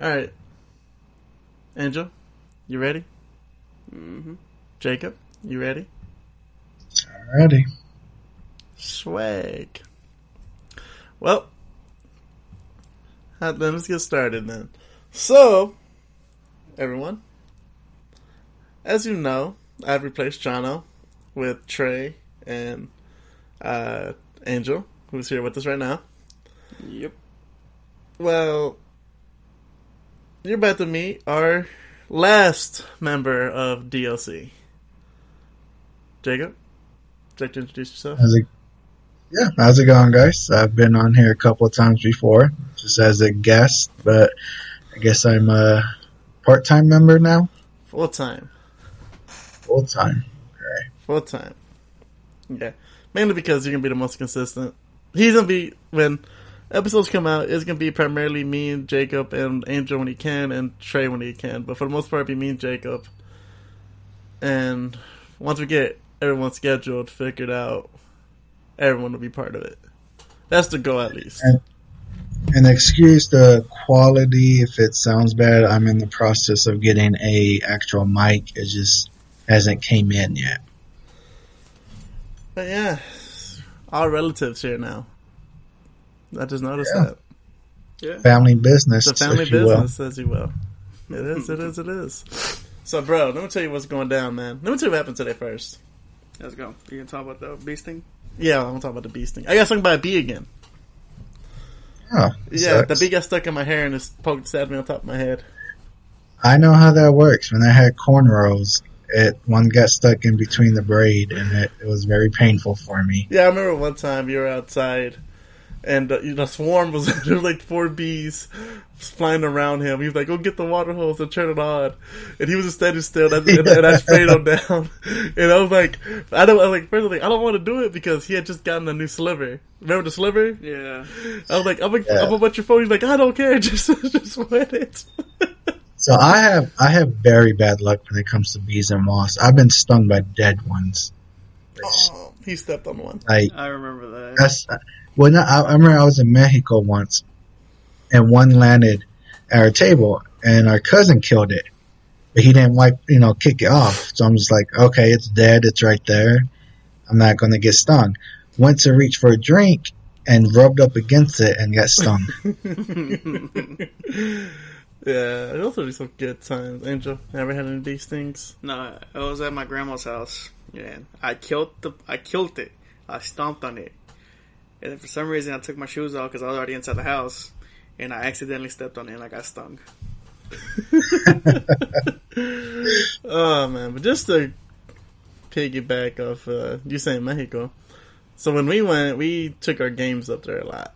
Alright. Angel, you ready? Mm-hmm. Jacob, you ready? Alrighty. Swag. Well, let's get started then. So, everyone, as you know, I've replaced Jono with Trey and uh, Angel, who's here with us right now. Yep. Well, you're about to meet our last member of DLC. Jacob, would you like to introduce yourself? How's it? Yeah, how's it going, guys? I've been on here a couple of times before, just as a guest, but I guess I'm a part-time member now, Full time. full time. Okay. Full time. Yeah. Mainly because you're gonna be the most consistent. He's gonna be when episodes come out, it's gonna be primarily me and Jacob and Angel when he can and Trey when he can. But for the most part it'll be me and Jacob. And once we get everyone scheduled, figured out, everyone will be part of it. That's the goal at least. And- And excuse the quality if it sounds bad. I'm in the process of getting a actual mic. It just hasn't came in yet. But yeah. All relatives here now. I just noticed Yeah. that. Yeah. Family business, It's a family if you will. business, as you will. It is, it is, it is. So, bro, let me tell you what's going down, man. Let me tell you what happened today first. Let's go. You can talk about the beast thing? Yeah, I'm going to talk about the bee sting. I got stung by a bee again. Oh, Yeah, sucks. the bee got stuck in my hair and just poked, stabbed me on top of my head. I know how that works. When I had cornrows, it one got stuck in between the braid, and it, it was very painful for me. Yeah, I remember one time you were outside, and uh, you know, swarm was there like four bees flying around him. He was like, "Go get the water hose and turn it on," and he was just standing still, and, and, and I sprayed him down. And I was like, "I don't." I was like, first, I was like, "I don't want to do it because he had just gotten a new sliver. Remember the sliver?" Yeah. I was like, "I'm gonna, Yeah. I'm gonna wet your phone." He's like, "I don't care, just just wet it." So I have I have very bad luck when it comes to bees and wasps. I've been stung by dead ones. oh, he stepped on one. Like I remember that. that's uh, when I, I remember I was in Mexico once, and one landed at our table, and our cousin killed it, but he didn't wipe you know kick it off. So I'm just like, okay, it's dead, it's right there. I'm not gonna get stung. Went to reach for a drink and rubbed up against it and got stung. Yeah, those are some good times. Angel, ever had any of these things? no, I was at my grandma's house. Yeah. I killed the. I killed it. I stomped on it. And then for some reason, I took my shoes off because I was already inside the house, and I accidentally stepped on it and I got stung. Oh man, but just to piggyback off uh, you saying Mexico. So when we went, we took our games up there a lot,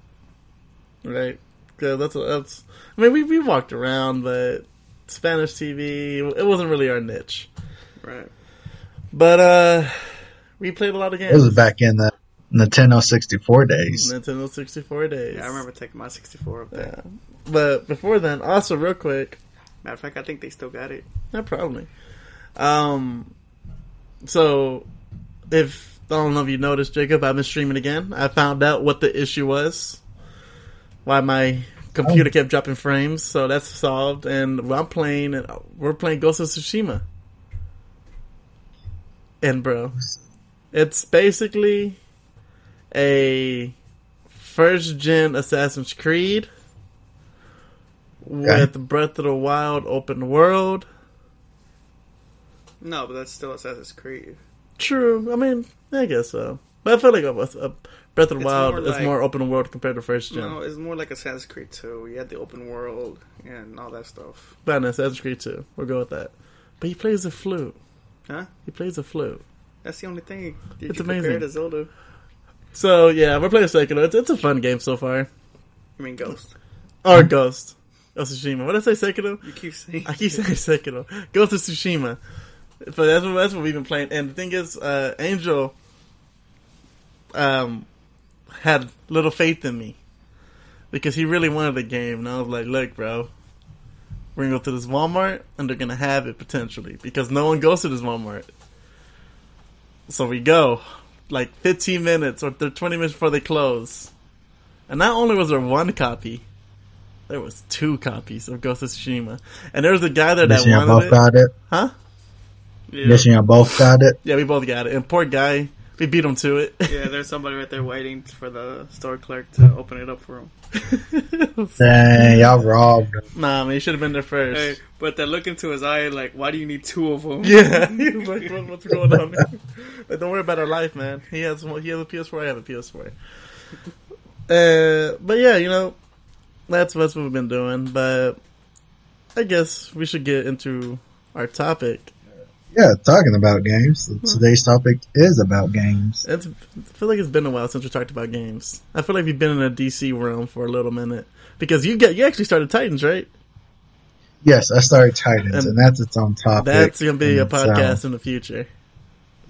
right? Because that's that's. I mean, we we walked around, but Spanish TV, it wasn't really our niche. Right. But uh, we played a lot of games. It was back in the Nintendo 64 days. Nintendo 64 days. Yeah, I remember taking my 64 up there. Yeah. But before then, also real quick, Matter of fact, I think they still got it. Yeah, probably. Um, so if I don't know if you noticed, Jacob, I've been streaming again. I found out what the issue was, why my computer kept dropping frames. So that's solved, and I'm playing. And we're playing Ghost of Tsushima. And bro, it's basically a first gen Assassin's Creed with Breath of the Wild open world. No, but that's still Assassin's Creed. True. I mean, I guess so. But I feel like a, a Breath of the It's Wild more is like- more open world compared to first gen. No, it's more like Assassin's Creed 2. You had the open world and all that stuff. But no, Assassin's Creed 2. We'll go with that. But he plays a flute. Huh? He plays a flute. That's the only thing you, you It's compare amazing. to Zelda. So yeah, we're playing Sekiro. It's, it's a fun game so far. I mean, Ghost. Or Ghost. Ghost of Tsushima. What did I say, Sekiro? You keep saying. I keep saying Sekiro. Ghost of Tsushima. But that's what, that's what we've been playing. And the thing is, uh, Angel um, had little faith in me because he really wanted the game, and I was like, "Look, bro, we're gonna go to this Walmart, and they're gonna have it potentially because no one goes to this Walmart." So we go, like 15 minutes or 20 minutes before they close, and not only was there one copy, there was two copies of Ghost of Tsushima, and there was a guy there that Mission, y'all wanted both it, got it. huh? Yeah. Mission, y'all both got it. Yeah, we both got it, and poor guy, we beat him to it. yeah, there's somebody right there waiting for the store clerk to open it up for him. Dang, y'all robbed him. nah, man, he should have been there first. Hey, but that look into his eye, like, why do you need two of them? Yeah, he like, what, "What's going on?" like, don't worry about our life, man. He has he has a PS4. I have a PS4. Uh, but yeah, you know, that's that's what we've been doing. But I guess we should get into our topic. Yeah, talking about games. Today's topic is about games. It's, I feel like it's been a while since we talked about games. I feel like we've been in a DC realm for a little minute because you get you actually started Titans, right? Yes, I started Titans, And and, that's its own topic. That's gonna be in a itself. podcast in the future.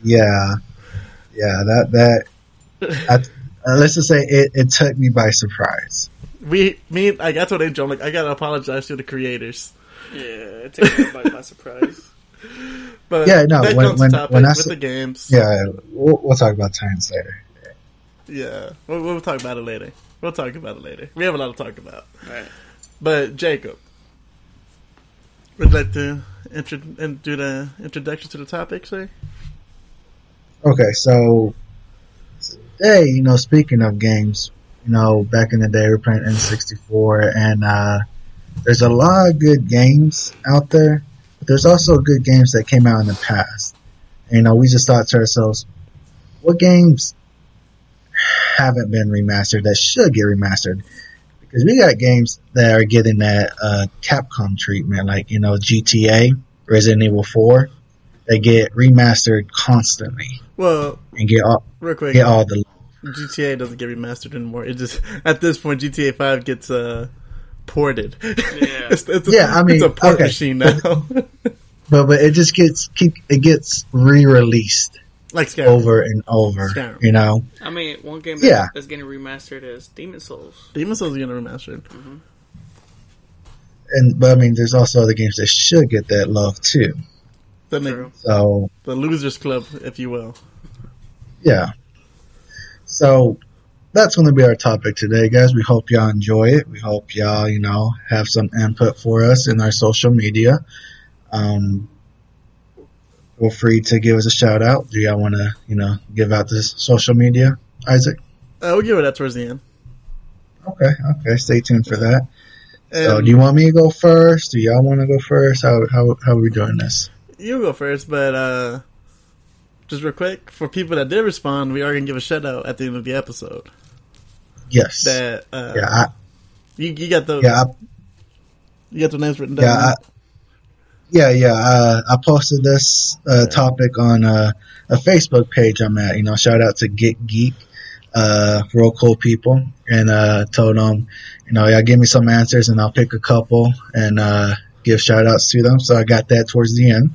Yeah, yeah. That that. I, uh, let's just say it, it took me by surprise. We, me, like I told Angel, I'm like I gotta apologize to the creators. Yeah, it takes everybody by surprise. But Yeah, no, when- on when- topic when I with s- the games, Yeah, we'll, we'll talk about Titans later. yeah, we'll, we'll talk about it later. We'll talk about it later. We have a lot to talk about. Right. But Jacob, would like to intro- and do the introduction to the topic, sir? Okay, so today, you know, speaking of games, you know, back in the day we were playing N64 and uh there's a lot of good games out there, but there's also good games that came out in the past. You know, we just thought to ourselves, what games haven't been remastered that should get remastered? Because we got games that are getting that uh Capcom treatment, like, you know, GTA, Resident Evil 4, they get remastered constantly Well, and get all real quick, get all the GTA doesn't get remastered anymore. It just at this point, GTA Five gets uh ported. Yeah. it's, it's a, Yeah, I mean, it's a port okay. machine now, but but it just gets keep it gets re-released like Skyrim. over and over. Skyrim. You know, I mean, one game that, Yeah. that's getting remastered is Demon Souls. Demon Souls is getting remastered. Mm-hmm. and but I mean, there's also other games that should get that love too. The, True. So the losers club, if you will. yeah, so that's going to be our topic today, guys. We hope y'all enjoy it. We hope y'all, you know, have some input for us in our social media. Um, feel free to give us a shout out. Do y'all want to, you know, give out this social media, Isaac? Uh, we'll give it that towards the end. Okay, okay. Stay tuned for that. And So, do you want me to go first? Do y'all want to go first? How how how are we doing this? you go first, but uh just real quick for people that did respond, we are gonna give a shout out at the end of the episode. Yes. That uh, yeah, I, you you got the yeah, I, you got the names written down. yeah, I, yeah, yeah. Uh, I posted this uh, topic on uh, a Facebook page I'm at. You know, shout out to Get Geek, uh, real cool people, and uh, told them, you know, y'all give me some answers and I'll pick a couple and uh, give shout outs to them. So I got that towards the end.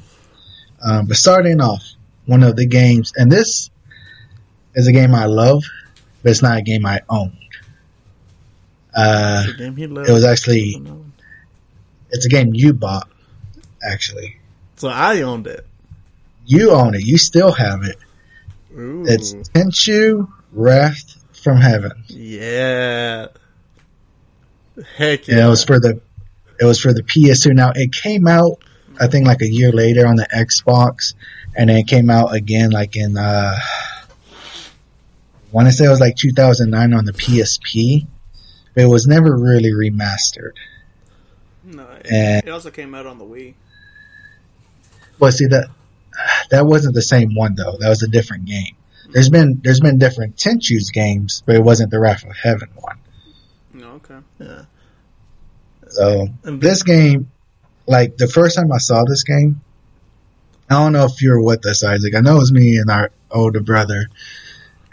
Um, but starting off, one of the games, and this is a game I love, but it's not a game I own. Uh, game he loves. it was actually it's a game you bought actually so I owned it. you own it you still have it Ooh. it's Tenchu Wrath from Heaven yeah. Heck and yeah! it was for the it was for the PS2 now it came out I think like a year later on the Xbox and then it came out again like in uh I want to say it was like 2009 on the PSP but it was never really remastered No, it, And- it also came out on the Wii. Well, see that that wasn't the same one though. That was a different game. There's been there's been different Tenchu's games, but it wasn't the Wrath of Heaven one. No, okay. yeah. So this game, like the first time I saw this game, I don't know if you were with us, Isaac. I know it was me and our older brother,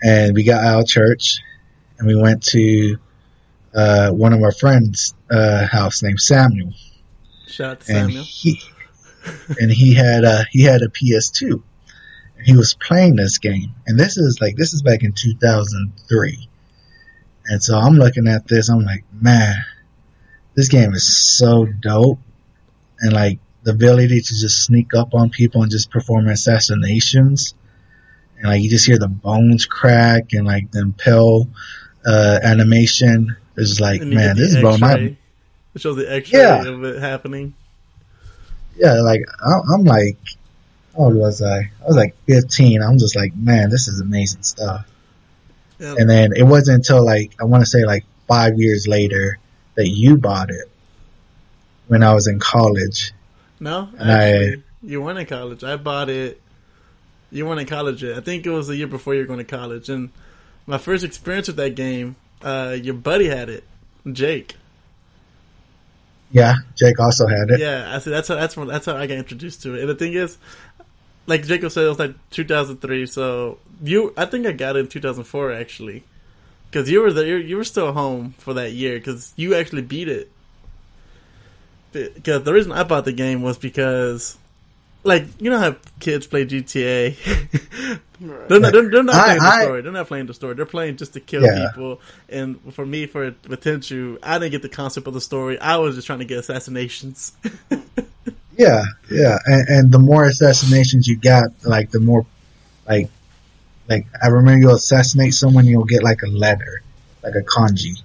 and we got out of church, and we went to uh, one of our friends' uh, house named Samuel, Shout out to and Samuel. he and he had a he had a PS2, and he was playing this game. And this is like this is back in 2003, and so I'm looking at this. I'm like, man, this game is so dope, and like the ability to just sneak up on people and just perform assassinations, and like you just hear the bones crack and like the impale uh, animation. It's like, man, this is blowing my It shows the X-ray Yeah. of it happening. yeah, like I- I'm like, how old was I? I was like 15. I'm just like, man, this is amazing stuff. Yeah. And then it wasn't until like I want to say like five years later that you bought it when I was in college. No, And I- you weren't in college. I bought it. You weren't in college yet. I think it was the year before you were going to college. And my first experience with that game, uh, your buddy had it, Jake. Yeah, Jake also had it. Yeah, I see. That's how that's when, that's how I got introduced to it. And the thing is, like Jacob said, it was like 2003. So you, I think I got it in 2004 actually, because you were there. You were still home for that year because you actually beat it. Because the reason I bought the game was because, like, you know how kids play GTA. they're not. They're, they're not I- playing the I- story. They're not playing the story. They're playing just to kill Yeah. people. And for me, for with Tenchu, I didn't get the concept of the story. I was just trying to get assassinations. Yeah, yeah, and, and the more assassinations you got, like the more, like, like I remember you'll assassinate someone, you'll get like a letter, like a kanji,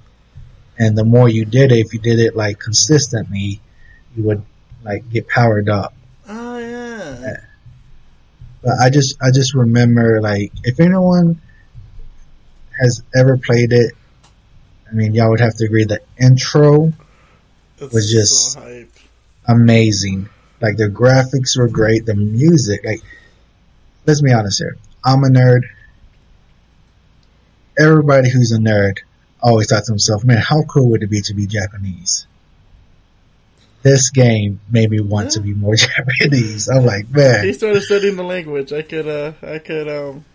and the more you did it, if you did it like consistently, you would like get powered up. I just, I just remember like if anyone has ever played it, I mean, y'all would have to agree the intro That's was just- so hype. amazing. Like the graphics were great, the music. Like, let's be honest here. I'm a nerd. Everybody who's a nerd always thought to himself, "Man, how cool would it be to be Japanese?" This game made me want to be more Japanese. I'm like, man. He started studying the language. I could, uh, I could, um,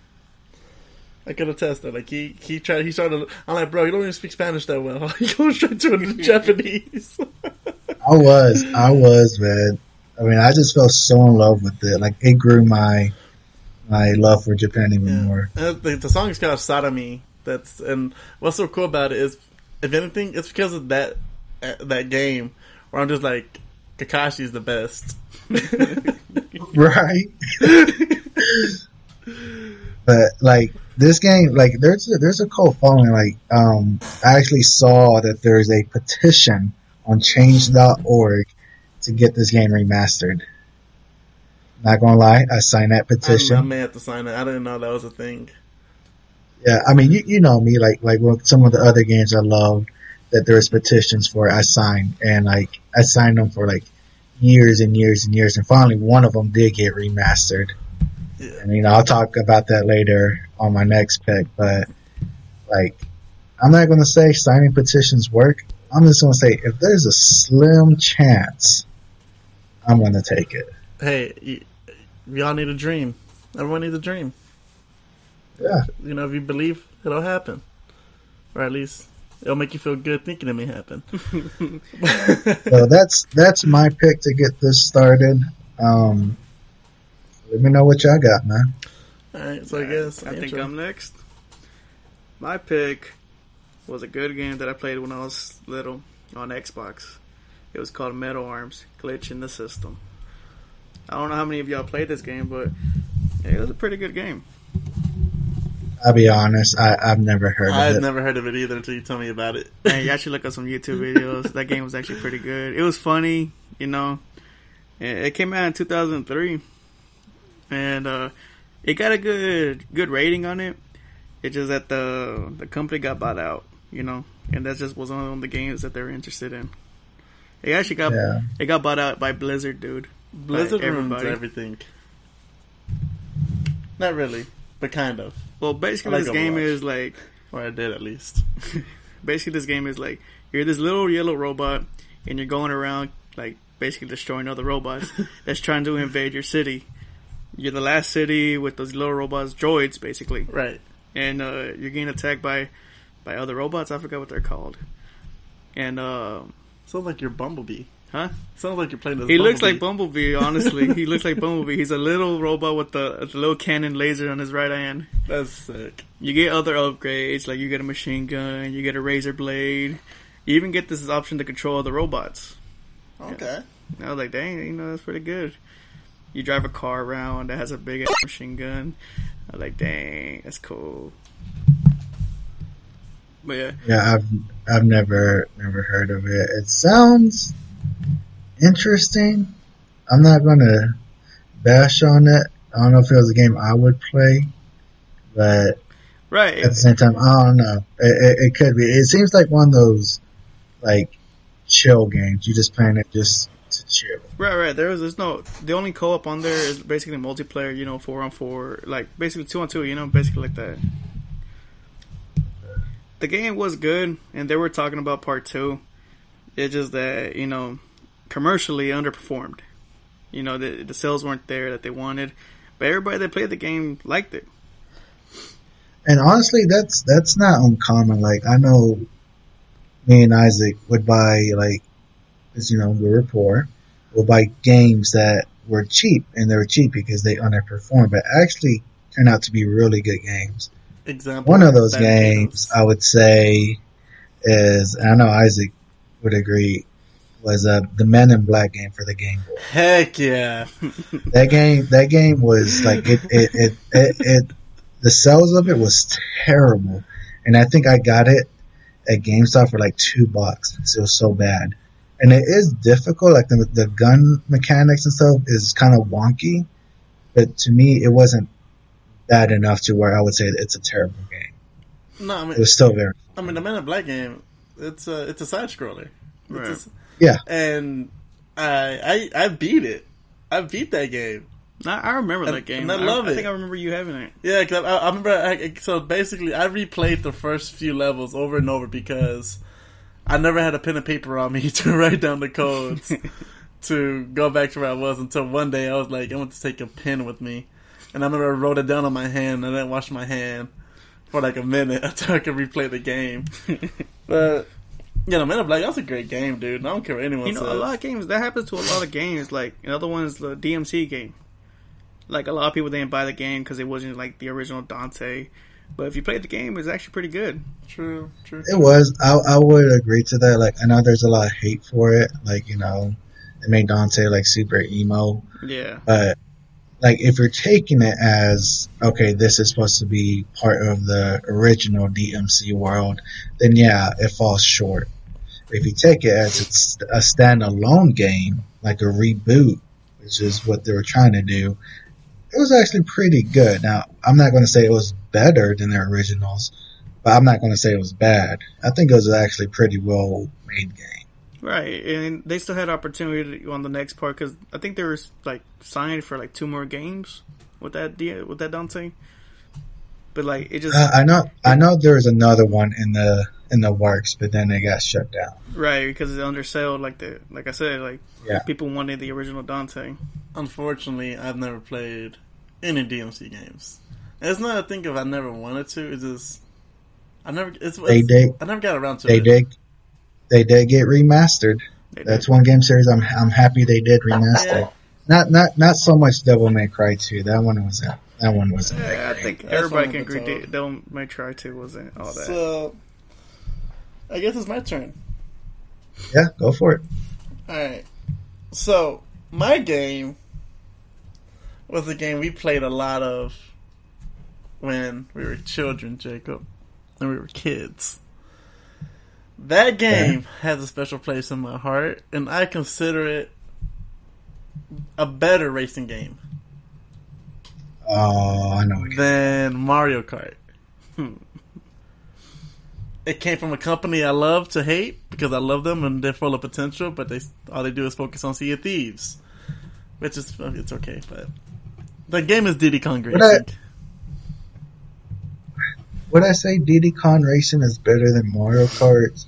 I could attest that. Like he, he tried. He started. I'm like, bro, you don't even speak Spanish that well. He goes straight to Japanese. I was, I was, man. I mean, I just fell so in love with it. Like, it grew my my love for Japan even Yeah. more. And the, the song is called Sadami. That's and what's so cool about it is, if anything, it's because of that uh, that game where I'm just like, Kakashi's the best. right? but like this game, like there's a, there's a cult following. Like um, I actually saw that there's a petition on Change.org to get this game remastered. Not gonna lie, I signed that petition. I may have to sign it. I didn't know that was a thing. Yeah, I mean, you, you know me, like, like with some of the other games I loved that there was petitions for, I signed, and like, I signed them for like years and years and years, and finally one of them did get remastered. Yeah. And you know, I'll talk about that later on my next pick, but like, I'm not gonna say signing petitions work. I'm just gonna say if there's a slim chance, I'm gonna take it. Hey, y- we all need a dream. Everyone needs a dream. Yeah. You know, if you believe, it'll happen. Or at least it'll make you feel good thinking it may happen. So that's that's my pick to get this started. Um, let me know what y'all got, man. Alright, so I guess. I think. I'm next. My pick was a good game that I played when I was little on Xbox. It was called Metal Arms Glitch in the System. I don't know how many of y'all played this game, but it was a pretty good game. I'll be honest, I, I've never heard I of had it. never heard of it either until you tell me about it. And you actually look up some YouTube videos. That game was actually pretty good. It was funny, you know. It it came out in 2003, and uh, it got a good good rating on it. It's just that the the company got bought out, you know, and that just was one of the games that they were interested in. It actually got Yeah. it got bought out by Blizzard, dude. Blizzard By ruins everything. Not really, but kind of. Well, basically, like this game Overwatch. is like Or I did at least. basically this game is like you're this little yellow robot and you're going around like basically destroying other robots that's trying to invade your city. You're the last city with those little robots, droids basically, Right. and uh, you're getting attacked by by other robots. I forgot what they're called, and uh, Sounds like you're Bumblebee. Huh? Sounds like you're playing as He looks like Bumblebee. Bumblebee. Honestly, he looks like Bumblebee. He's a little robot with the, the little cannon laser on his right hand. That's sick. You get other upgrades, like you get a machine gun, you get a razor blade. You even get this option to control the robots. Okay. And I was like, dang, you know, that's pretty good. You drive a car around that has a big ass machine gun. I was like, dang, that's cool. But yeah, Yeah, I've I've never never heard of it. It sounds interesting. I'm not gonna bash on it. I don't know if it was a game I would play, but right. at the same time, I don't know. It, it, it could be. It seems like one of those like chill games. You just playing it just to chill. Right, right. There's, there's no. The only co-op on there is basically multiplayer. You know, four on four, like basically two on two. You know, basically like that. The game was good, and they were talking about part two. It's just that you know, commercially underperformed. You know, the the sales weren't there that they wanted, but everybody that played the game liked it. And honestly, that's that's not uncommon. Like I know, me and Isaac would buy like, because you know we were poor, we'll buy games that were cheap, and they were cheap because they underperformed, but actually turned out to be really good games. Example. One of those Bad games I would say is, I know Isaac would agree, was uh, the Men in Black game for the Game Boy. Heck yeah. That game, that game was like it, it, it, it, it the sales of it was terrible, and I think I got it at GameStop for like two bucks. It was so bad, and it is difficult. Like the the gun mechanics and stuff is kind of wonky, but to me, it wasn't bad enough to where I would say that it's a terrible game. No, I mean, It was still very. I mean, the Man in Black game. It's a it's a side scroller. Right. Yeah. and I I I beat it. I beat that game. I, I remember And- that game. and I love I it. think I remember you having it. Yeah, cause I, I remember. I, so basically, I replayed the first few levels over and over because I never had a pen and paper on me to write down the codes to go back to where I was. Until one day, I was like, I want to take a pen with me, and I remember I wrote it down on my hand and then washed my hand for like a minute until I could replay the game. but yeah, no, Man in Black, that's a great game, dude. I don't care what anyone You know, says. a lot of games that happens to a lot of games. Like another one is the DMC game. Like a lot of people didn't buy the game because it wasn't like the original Dante. But if you played the game, it's actually pretty good. True, true. It was. I, I would agree to that. Like, I know there's a lot of hate for it. Like, you know, it made Dante like super emo. Yeah, But, like, if you're taking it as, okay, this is supposed to be part of the original DMC world, then yeah, it falls short. If you take it as it's a standalone game, like a reboot, which is what they were trying to do, it was actually pretty good. Now, I'm not going to say it was better than their originals, but I'm not going to say it was bad. I think it was actually pretty well made game. Right. And they still had opportunity on the next part because I think they were like signed for like two more games with that D- with that Dante. But like it just Uh, I know, I know there was another one in the in the works, but then it got shut down. right because it undersold. Like the like I said, like Yeah. people wanted the original Dante. Unfortunately, I've never played any DMC games. And it's not a thing of I never wanted to. It's just I never. It's, They it's- did, I never got around to they it. did, they did get remastered. They That's did. one game series I'm I'm happy they did remaster. Yeah. Not not not so much Devil May Cry 2. That one was a, that one was a big Yeah, I think That's everybody can agree. top. Devil May Cry Two wasn't all that. So, I guess it's my turn. Yeah, go for it. Alright. So, my game was a game we played a lot of when we were children, Jacob. When we were kids. That game has a special place in my heart, and I consider it a better racing game Oh, I know. than Mario Kart. Hmm. It came from a company I love to hate because I love them and they're full of potential, but they all they do is focus on Sea of Thieves, which is it's okay. But the game is Diddy Kong Racing. Would I say Diddy Kong Racing is better than Mario Kart?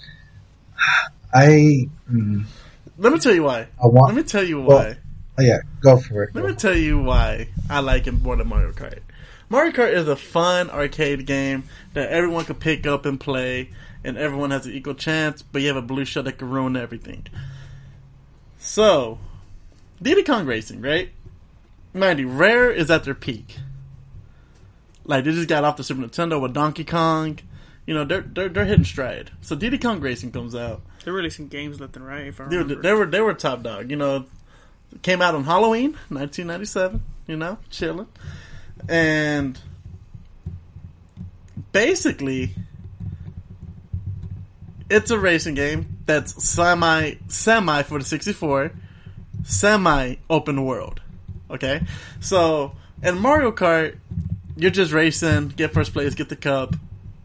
I mm, Let me tell you why. I want, Let me tell you why. Well, oh yeah, go for it. Let me tell you why I like it more than Mario Kart. Mario Kart is a fun arcade game that everyone can pick up and play. and everyone has an equal chance, but you have a blue shell that can ruin everything. So, Diddy Kong Racing, right? Mind you, Rare is at their peak. Like they just got off the Super Nintendo with Donkey Kong. You know, they're they're, they're hitting stride. So Diddy Kong Racing comes out. They're releasing games left and right. If I remember. they were they were top dog. You know, came out on Halloween, 1997. You know, chilling, and basically, it's a racing game that's semi semi for the 64, semi open world. Okay, so in Mario Kart, you're just racing, get first place, get the cup,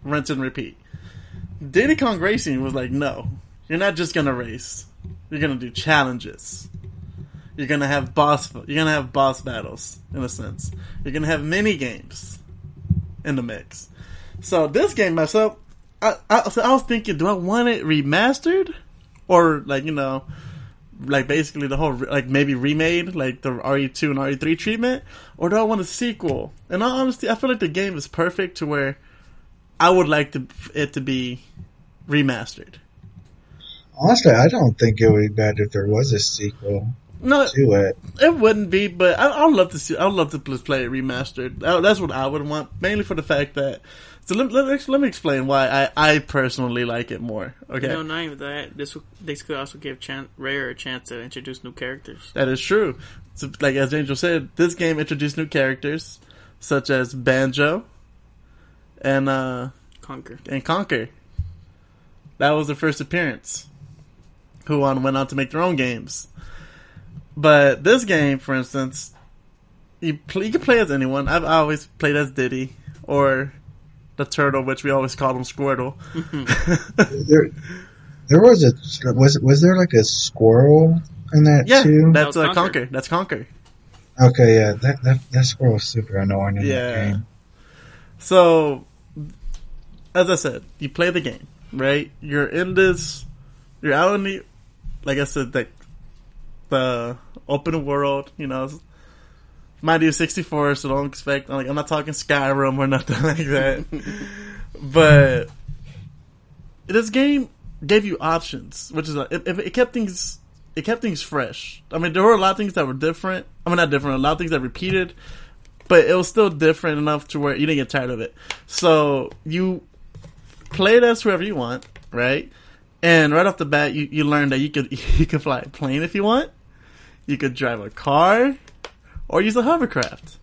rinse and repeat. Diddy Kong Racing was like, no, you're not just gonna race. You're gonna do challenges. You're gonna have boss. You're gonna have boss battles in a sense. You're gonna have mini games in the mix. So this game myself, I, I, so I was thinking, do I want it remastered or like you know, like basically the whole like maybe remade like the RE2 and RE3 treatment, or do I want a sequel? And honestly, I feel like the game is perfect to where I would like to, it to be remastered. Honestly, I don't think it would be bad if there was a sequel No, to it. It wouldn't be, but I, I'd love to see. I'd love to play it remastered. That's what I would want, mainly for the fact that. So let, let, let me explain why I, I personally like it more. Okay, No, not even that. This will- they could also give chan- Rare a chance to introduce new characters. that is true. So, like as Angel said, this game introduced new characters such as Banjo and uh Conker. and Conker. That was their first appearance. Who on went on to make their own games. But this game, for instance, you play, you can play as anyone. I've always played as Diddy or the turtle, which we always called him Squirtle. There, there was a was was there like a squirrel in that yeah, too? that's No, uh, Conker. Conker. That's Conker. okay, yeah, that that that squirrel was super annoying in Yeah. that game. So, as I said, you play the game, right? You're in this, you're out in the, like I said, like the open world, you know. Mind you, 64, so don't expect, like, I'm not talking Skyrim or nothing like that. but, this game gave you options, which is, uh, a, it, it kept things, it kept things fresh. I mean, there were a lot of things that were different. I mean, not different, a lot of things that repeated, but it was still different enough to where you didn't get tired of it. So you play it as whoever you want, right? And right off the bat, you, you learn that you could you could fly a plane if you want, you could drive a car, or use a hovercraft.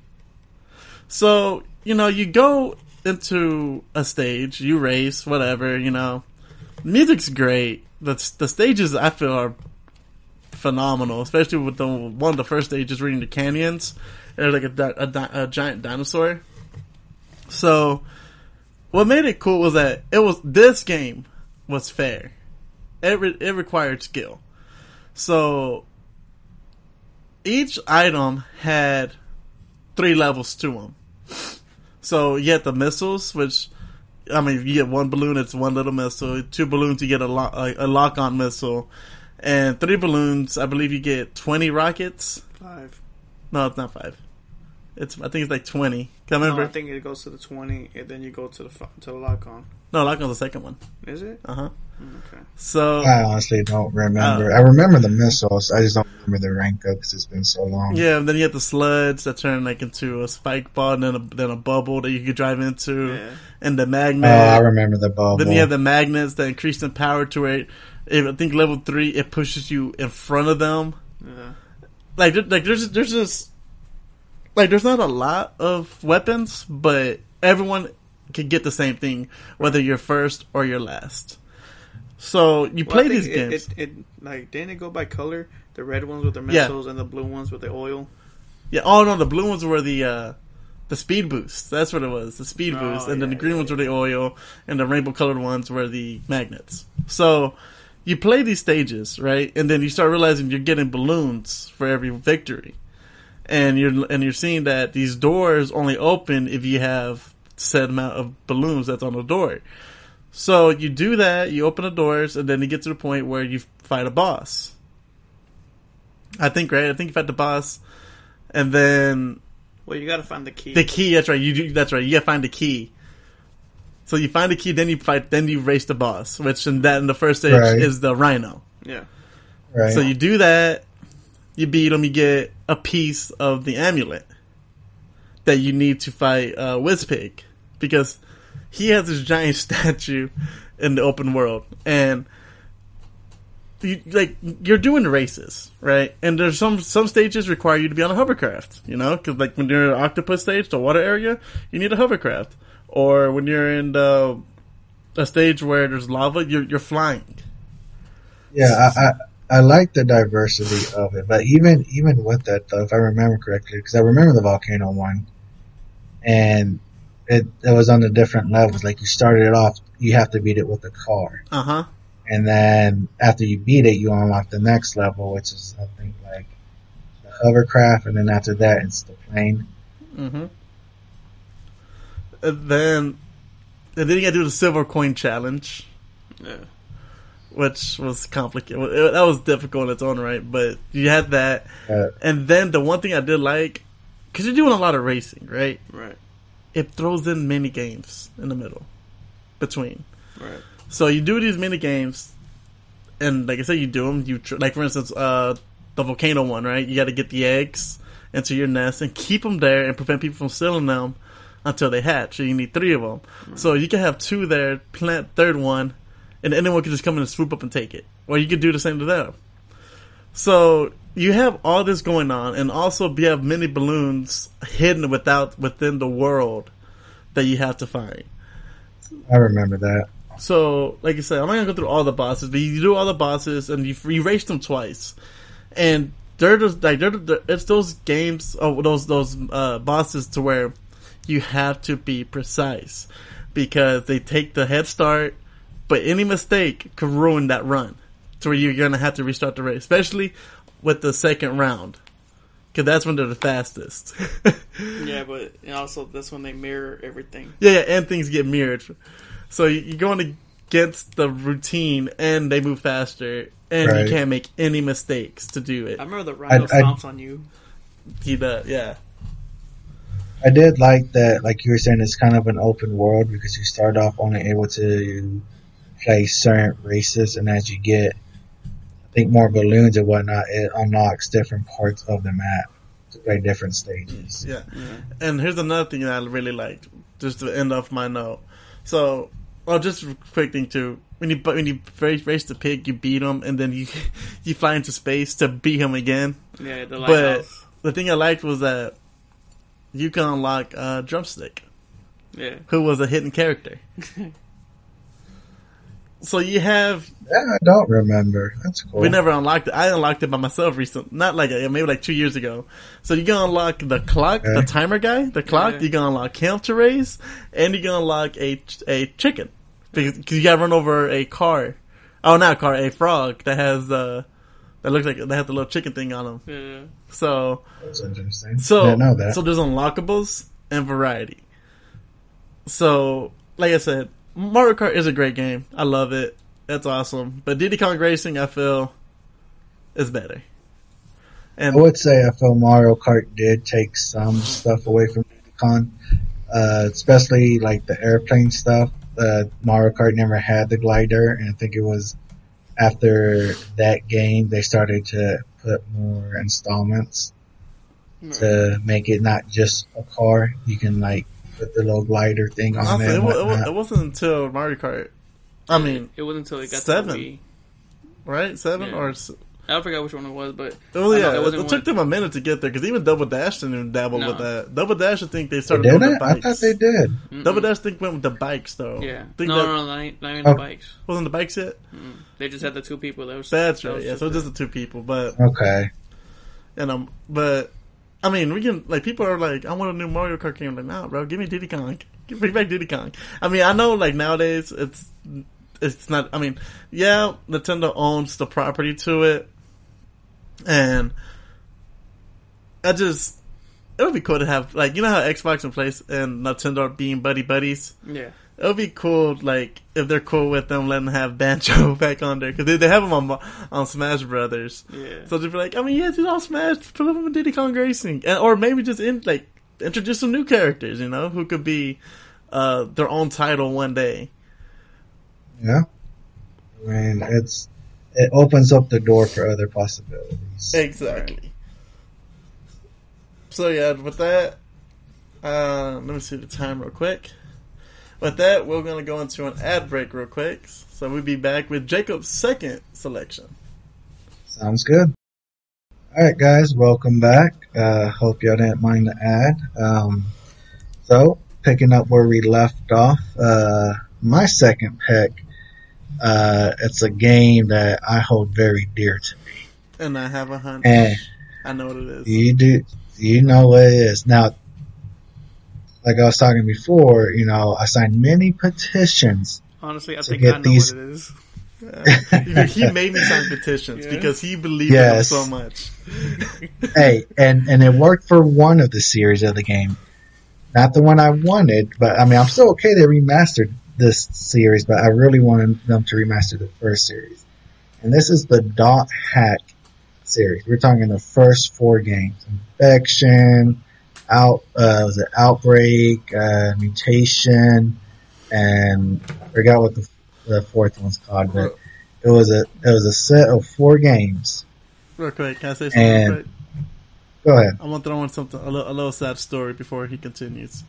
So you know you go into a stage, you race, whatever. You know, music's great. The the stages I feel are phenomenal, especially with the one of the first stages reading the canyons. There's like a, a, a giant dinosaur. So, what made it cool was that it was this game was fair. It re- it required skill. So, each item had three levels to them. So you had the missiles, which I mean, you get one balloon, it's one little missile. Two balloons, you get a lock a, a lock on missile, and three balloons, I believe you get twenty rockets. Five. No, it's not five. It's I think it's like twenty. Can I No. I think it goes to the twenty, and then you go to the to the lock on. no, lock on's the second one. Is it? Uh huh. Okay. So I honestly don't remember. Oh. I remember the missiles. I just don't remember the rank up because it's been so long. yeah, and then you have the sludge that turn like into a spike ball, and then a, then a bubble that you could drive into, Yeah. and the magnet. Oh. I remember the bubble. Then you have the magnets that increase in power to it. if I think level three, it pushes you in front of them. Yeah. Like, like there's there's just like there's not a lot of weapons, but everyone can get the same thing, whether you're first or you're last. So you Well, play these it, games. It, it like didn't it go by color? The red ones with the Yeah. missiles and the blue ones with the oil. yeah. Oh no, the blue ones were the uh, the speed boost. That's what it was. The speed Oh, boost, and then the green yeah, ones were the oil, and the rainbow colored ones were the magnets. So you play these stages, right? And then you start realizing you're getting balloons for every victory. And you're and you're seeing that these doors only open if you have set amount of balloons that's on the door. So you do that, you open the doors, and then you get to the point where you fight a boss. I think, right? I think you fight the boss, and then Well, you got to find the key. the key. That's right. You do. That's right. You gotta find the key. So you find the key, then you fight, then you race the boss, which in that in the first stage Right. is the Rhino. Yeah. Right. So you do that, you beat him, you get a piece of the amulet that you need to fight uh, Wizpig because he has this giant statue in the open world, and you, like you're doing races, right? And there's some some stages require you to be on a hovercraft, you know, because like when you're in an octopus stage, the water area, you need a hovercraft, or when you're in the a stage where there's lava, you're you're flying. Yeah, I, I I like the diversity of it, but even even with that though, if I remember correctly, because I remember the volcano one, and it it was on the different levels. Like you started it off, you have to beat it with a car, Uh huh. and then after you beat it, you unlock the next level, which is I think like the hovercraft, and then after that, it's the plane. Mm-hmm. And then, and then you got to do the silver coin challenge, Yeah. Which was complicated. That was difficult in its own right, but you had that. Uh, And then the one thing I did like, because you're doing a lot of racing, right? Right. It throws in mini games in the middle, between. Right. So you do these mini games, and like I said, you do them. You tr- like for instance, uh, the volcano one, right? You got to get the eggs into your nest and keep them there and prevent people from stealing them until they hatch. So you need three of them. So you can have two there, plant third one, and anyone can just come in and swoop up and take it. Or you could do the same to them. So you have all this going on, and also you have many balloons hidden without within the world that you have to find. I remember that. So, like I said, I'm not gonna go through all the bosses, but you do all the bosses, and you you race them twice, and they're just like they're, they're- it's those games, oh, those those uh, bosses to where you have to be precise because they take the head start, but any mistake could ruin that run, to where you're gonna have to restart the race, especially with the second round, because that's when they're the fastest. Yeah, but also that's when they mirror everything. Yeah, yeah, and things get mirrored. So you- you're going against the routine, and they move faster, and Right. you can't make any mistakes to do it. I remember the rhino I- stomps on you. He does, yeah. I did like that, like you were saying, it's kind of an open world because you start off only able to play certain races, and as you get, I think, more balloons and whatnot, it unlocks different parts of the map to play different stages. Yeah. Yeah. And here's another thing that I really liked, just to end off my note. So, oh, just a quick thing too. When you when you race, race the pig, you beat him, and then you you fly into space to beat him again. Yeah, the But the thing I liked was that you can unlock uh, Drumstick. Yeah. who was a hidden character. so you have That I don't remember. That's cool. we never unlocked it. I unlocked it by myself recently, not like maybe like two years ago. So you can unlock the clock, the timer guy, the clock. Yeah. You can unlock him to raise, and you can unlock a a chicken because you got to run over a car. Oh, not a car, a frog that has uh that looks like they have the little chicken thing on them. Yeah. So That's interesting. so, Didn't know that. so there's unlockables and variety. So, like I said, Mario Kart is a great game. I love it. That's awesome. But Diddy Kong Racing, I feel, is better. And I would say I feel Mario Kart did take some stuff away from Diddy Kong, uh, especially like the airplane stuff. Uh, Mario Kart never had the glider, and I think it was after that game they started to put more installments to make it not just a car. You can like put the little glider thing on honestly, it. it, it, wa- whatnot. it wasn't until Mario Kart. I mean, it wasn't until it got seven. to right? Seven Yeah. or I forgot which one it was, but oh I yeah, know it it, took them a minute to get there because even Double Dash didn't even dabble No. with that. Double Dash, I think they They started did doing the it? I bikes. thought they did. mm-mm. Double Dash, I think went with the bikes though. Yeah. think No, that no, no, not, even- not even Oh. the bikes. wasn't the bikes yet. Mm. They just had the two people. That was That's that right. was Yeah, so just the two people, but Okay. and um, but I mean, we can like people are like, I want a new Mario Kart game. Like, nah, bro, give me Diddy Kong. Give me back Diddy Kong. I mean, I know like nowadays it's it's not. I mean, yeah, Nintendo owns the property to it, and I just it would be cool to have like you know how Xbox and Place and Nintendo are being buddy buddies. Yeah. It would be cool, like if they're cool with them, letting them have Banjo back on there because they, they have him on on Smash Brothers. Yeah. So they'd be like, I mean, yeah, dude, on Smash, put them in Diddy Kong Racing, and, or maybe just in like introduce some new characters, you know, who could be uh, their own title one day. Yeah. I mean, it's it opens up the door for other possibilities. Exactly. So yeah, with that, uh, let me see the time real quick. With that, we're gonna go into an ad break real quick. So we'll be back with Jacob's second selection. Sounds good. All right, guys, welcome back. Uh, hope y'all didn't mind the ad. Um, so picking up where we left off, uh, my second pick. Uh, it's a game that I hold very dear to me. And I have a hunch. And I know what it is. you do, you know what it is. Now, like I was talking before, you know, I signed many petitions. Honestly, I To think get I know these- what it is. Uh, he made me sign petitions Yeah. because he believed Yes. in them so much. hey, and, and it worked for one of the series of the game. Not the one I wanted, but I mean, I'm still okay they remastered this series, but I really wanted them to remaster the first series. And this is the Dot Hack series. We're talking the first four games. Infection, out, uh, was it Outbreak, uh, Mutation, and I forgot what the, the fourth one's called, but it was a, it was a set of four games. Real quick, can I say something And- real quick? Go ahead. I want to throw in something, a little, a little sad story before he continues.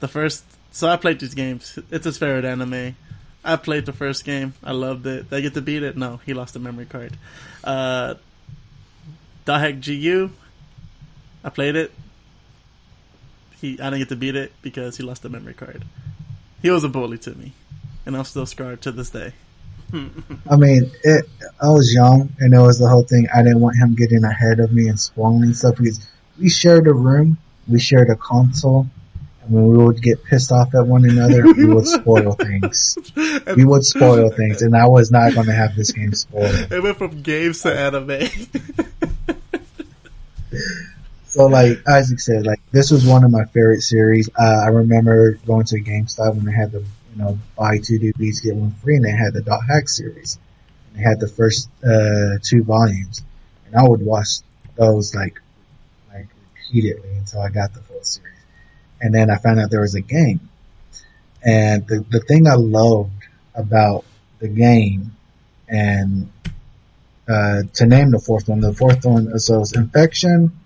The first, so I played these games. It's his favorite anime. I played the first game. I loved it. Did I get to beat it? No, he lost the memory card. Uh, Dot Hack GU, I played it. He, I didn't get to beat it because he lost the memory card. He was a bully to me, and I'm still scarred to this day. I mean, it, I was young, and it was the whole thing. I didn't want him getting ahead of me and spoiling stuff because we shared a room, we shared a console, and when we would get pissed off at one another, we would spoil things. We would spoil things, and I was not going to have this game spoiled. It went from games to anime. So, like Isaac said, like this was one of my favorite series. Uh, I remember going to GameStop when they had the, you know, buy two DVDs get one free, and they had the Dot Hack series. They had the first uh, two volumes, and I would watch those like, like repeatedly until I got the full series. And then I found out there was a game, and the the thing I loved about the game, and uh, to name the fourth one, the fourth one, so it's Infection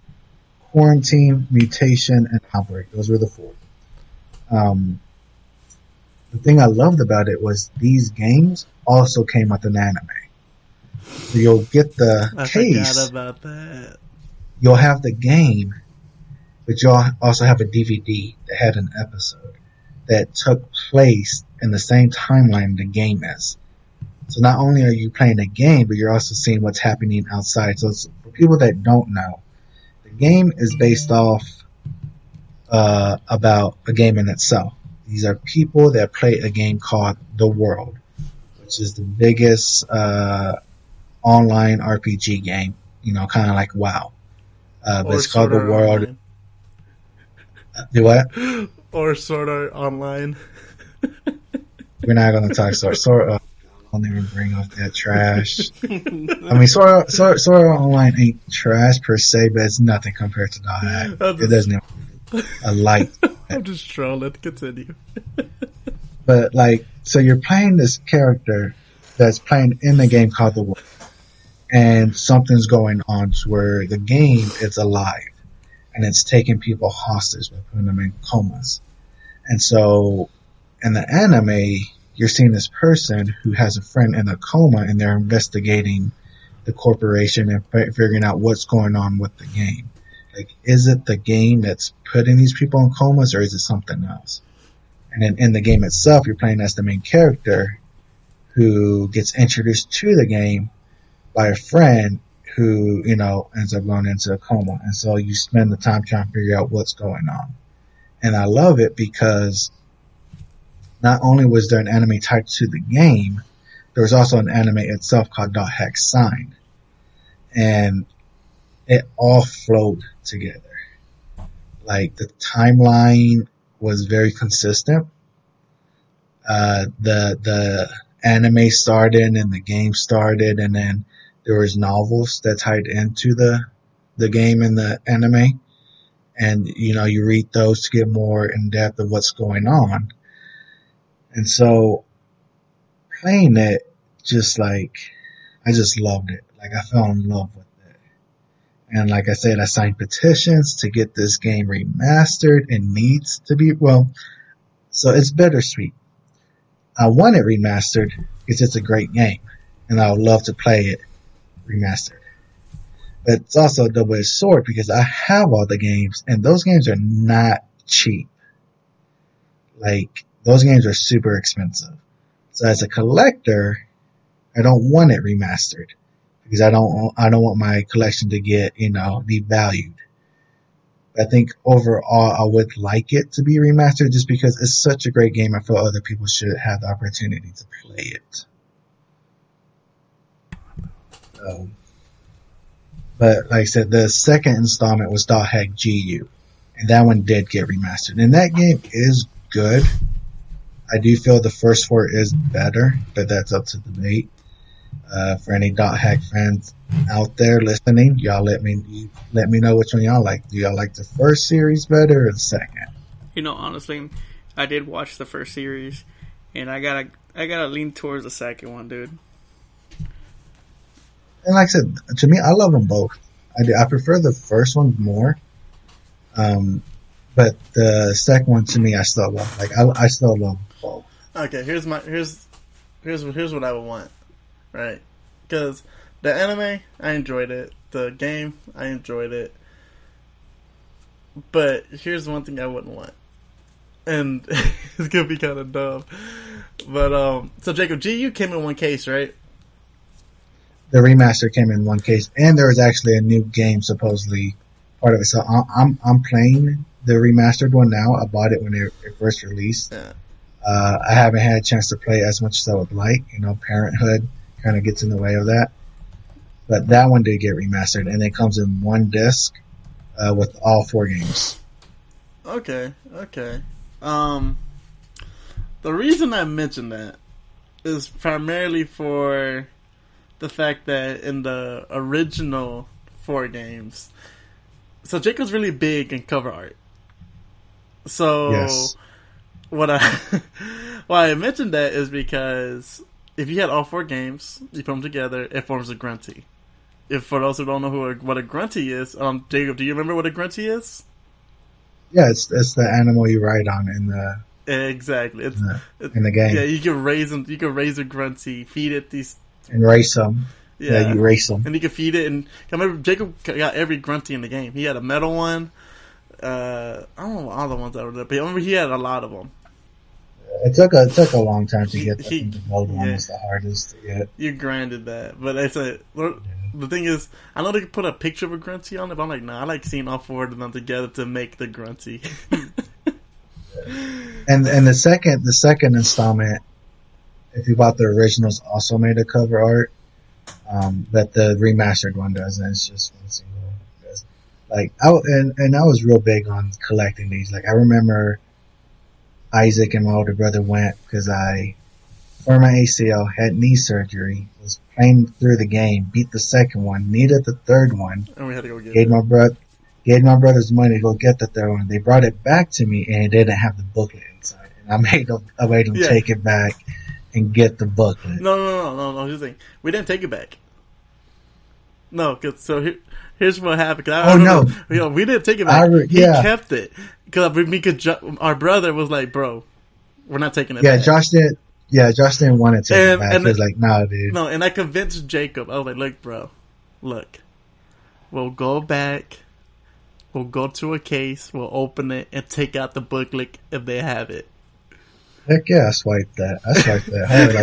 quarantine, mutation, and outbreak. Those were the four. Um, the thing I loved about it was these games also came with an anime. So you'll get the I case, forgot about that. you'll have the game, but you'll also have a DVD that had an episode that took place in the same timeline the game is. So not only are you playing a game, but you're also seeing what's happening outside. So it's, for people that don't know, game is based off uh, about a game in itself. These are people that play a game called The World, which is the biggest uh, online RPG game. You know, kind of like WoW. Uh, but it's called The World. Online. Do what? Or Sword Art Online. We're not going to talk Sword. Sword uh, I'll even bring up that trash. I mean, Sword Art, Sword, Sword Online ain't trash per se, but it's nothing compared to that. I'm It doesn't even uh, a light. I'm just trolling. Continue. But like, so you're playing this character that's playing in the game called The World, and something's going on to where the game is alive, and it's taking people hostage by putting them in comas. And so, in the anime, you're seeing this person who has a friend in a coma, and they're investigating the corporation and fi- figuring out what's going on with the game. Like, is it the game that's putting these people in comas, or is it something else? And then in the game itself, you're playing as the main character who gets introduced to the game by a friend who, you know, ends up going into a coma. And so you spend the time trying to figure out what's going on. And I love it because not only was there an anime tied to the game, there was also an anime itself called Dot Sign. And it all flowed together. Like the timeline was very consistent. Uh, the, the anime started and the game started and then there was novels that tied into the, the game and the anime. and you know you read those to get more in depth of what's going on. And so playing it, just like I just loved it. Like I fell in love with it. And like I said, I signed petitions to get this game remastered. It needs to be well. So it's bittersweet. I want it remastered because it's a great game, and I would love to play it remastered. But it's also a double-edged sword because I have all the games, and those games are not cheap. Like those games are super expensive. So as a collector, I don't want it remastered because I don't I don't want my collection to get you know devalued. I think overall I would like it to be remastered just because it's such a great game. I feel other people should have the opportunity to play it. But like I said, the second installment was Dot Hack GU, and that one did get remastered. And that game is good. I do feel the first four is better, but that's up to debate. Uh, for any dot hack fans out there listening, y'all let me let me know which one y'all like. Do y'all like the first series better or the second? You know, honestly, I did watch the first series, and I gotta I gotta lean towards the second one, dude. And like I said, to me, I love them both. I do, I prefer the first one more. Um, but the second one to me, I still love. Like I, I still love. Okay, here's my here's here's here's what I would want, right? Because the anime, I enjoyed it. The game, I enjoyed it. But here's one thing I wouldn't want, and it's gonna be kind of dumb. But um, so Jacob, G, you came in one case, right? The remaster came in one case, and there was actually a new game supposedly part of it. So I'm I'm, I'm playing the remastered one now. I bought it when it, it first released. Yeah. Uh, I haven't had a chance to play as much as I would like. You know, parenthood kind of gets in the way of that. But that one did get remastered, and it comes in one disc uh, with all four games. Okay, okay. Um, the reason I mentioned that is primarily for the fact that in the original four games, so Jacob's really big in cover art. So Yes. What I why I mentioned that is because if you had all four games, you put them together, it forms a grunty. If for those who don't know who a, what a grunty is, um, Jacob, do you remember what a grunty is? Yeah, it's it's the animal you ride on in the Exactly. It's, in the, it's in the game yeah. You can raise them. You can raise a grunty, feed it these. and race them. Yeah, Yeah, you race them. and you can feed it. And I remember Jacob got every grunty in the game. He had a metal one. Uh, I don't know all the ones that were there, but I remember he had a lot of them. It took a it took a long time to get. I he- the gold one yeah. was the hardest to get. You grinded that, but it's a. The thing is, I know they could put a picture of a grunty on it, but I'm like, nah. I like seeing all four of them together to make the grunty. And and the second the second installment, if you bought the originals, also made a cover art, um, but the remastered one doesn't. It's just one single. Like I and and I was real big on collecting these. Like I remember Isaac and my older brother went because I for my ACL had knee surgery. Was playing through the game, beat the second one, needed the third one, and we had to go get gave it. my brother gave my brothers money to go get the third one. They brought it back to me and it didn't have the booklet inside. And I made them I made them Yeah. take it back and get the booklet. No, no, no, no, no. Here's the thing: we didn't take it back. No, cause so here, here's what happened. I, Oh, I no. you know, we didn't take it back. I re- he kept it because we could. Our brother was like, "Bro, we're not taking it." Yeah, back. Josh did yeah, Josh didn't want to take And- it back. and he was like, nah dude. No, and I convinced Jacob. I was like, "Look, bro, look, we'll go back. We'll go to a case. We'll open it and take out the booklet if they have it." Heck yeah, I swiped that. I swiped that hard.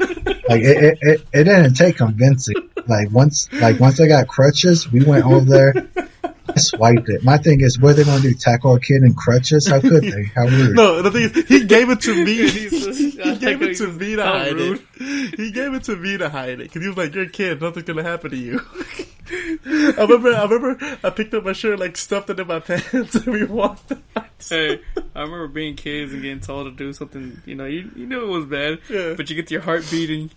Like like it, it, it, it didn't take convincing. Like once like once I got crutches, we went over there. I swiped it. My thing is, what are they going to do? Tackle a kid in crutches? How could they? How rude. No, the thing is, he gave it to me. He's- he gave it to me to hide rude. it. He gave it to me to hide it because he was like, "You're a kid. Nothing's gonna happen to you." I remember. I remember. I picked up my shirt, like stuffed it in my pants, and we walked out. Hey, I remember being kids and getting told to do something. You know, you you knew it was bad, Yeah. but you get your heart beating,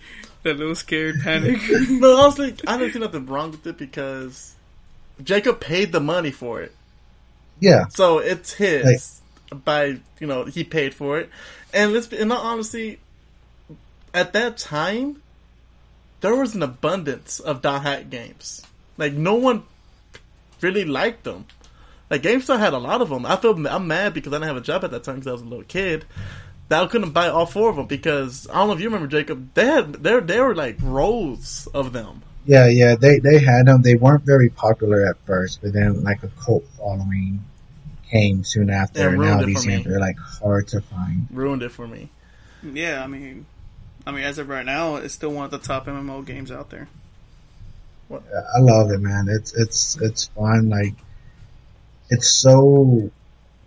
that little scared panic. No, honestly, I don't see nothing wrong with it because Jacob paid the money for it. Yeah, So it's his by you know he paid for it, and let's be, in all honesty, at that time, there was an abundance of dot hack games. Like no one really liked them. Like GameStop had a lot of them. I feel I'm mad because I didn't have a job at that time because I was a little kid. That I couldn't buy all four of them because I don't know if you remember Jacob. They had there there were like rows of them. yeah, yeah. They they had them. They weren't very popular at first, but then like a cult following came soon after. Yeah, and now these for games are like hard to find. Ruined it for me. Yeah, I mean, I mean, as of right now, it's still one of the top MMO games out there. I love it, man. It's it's it's fun. Like it's so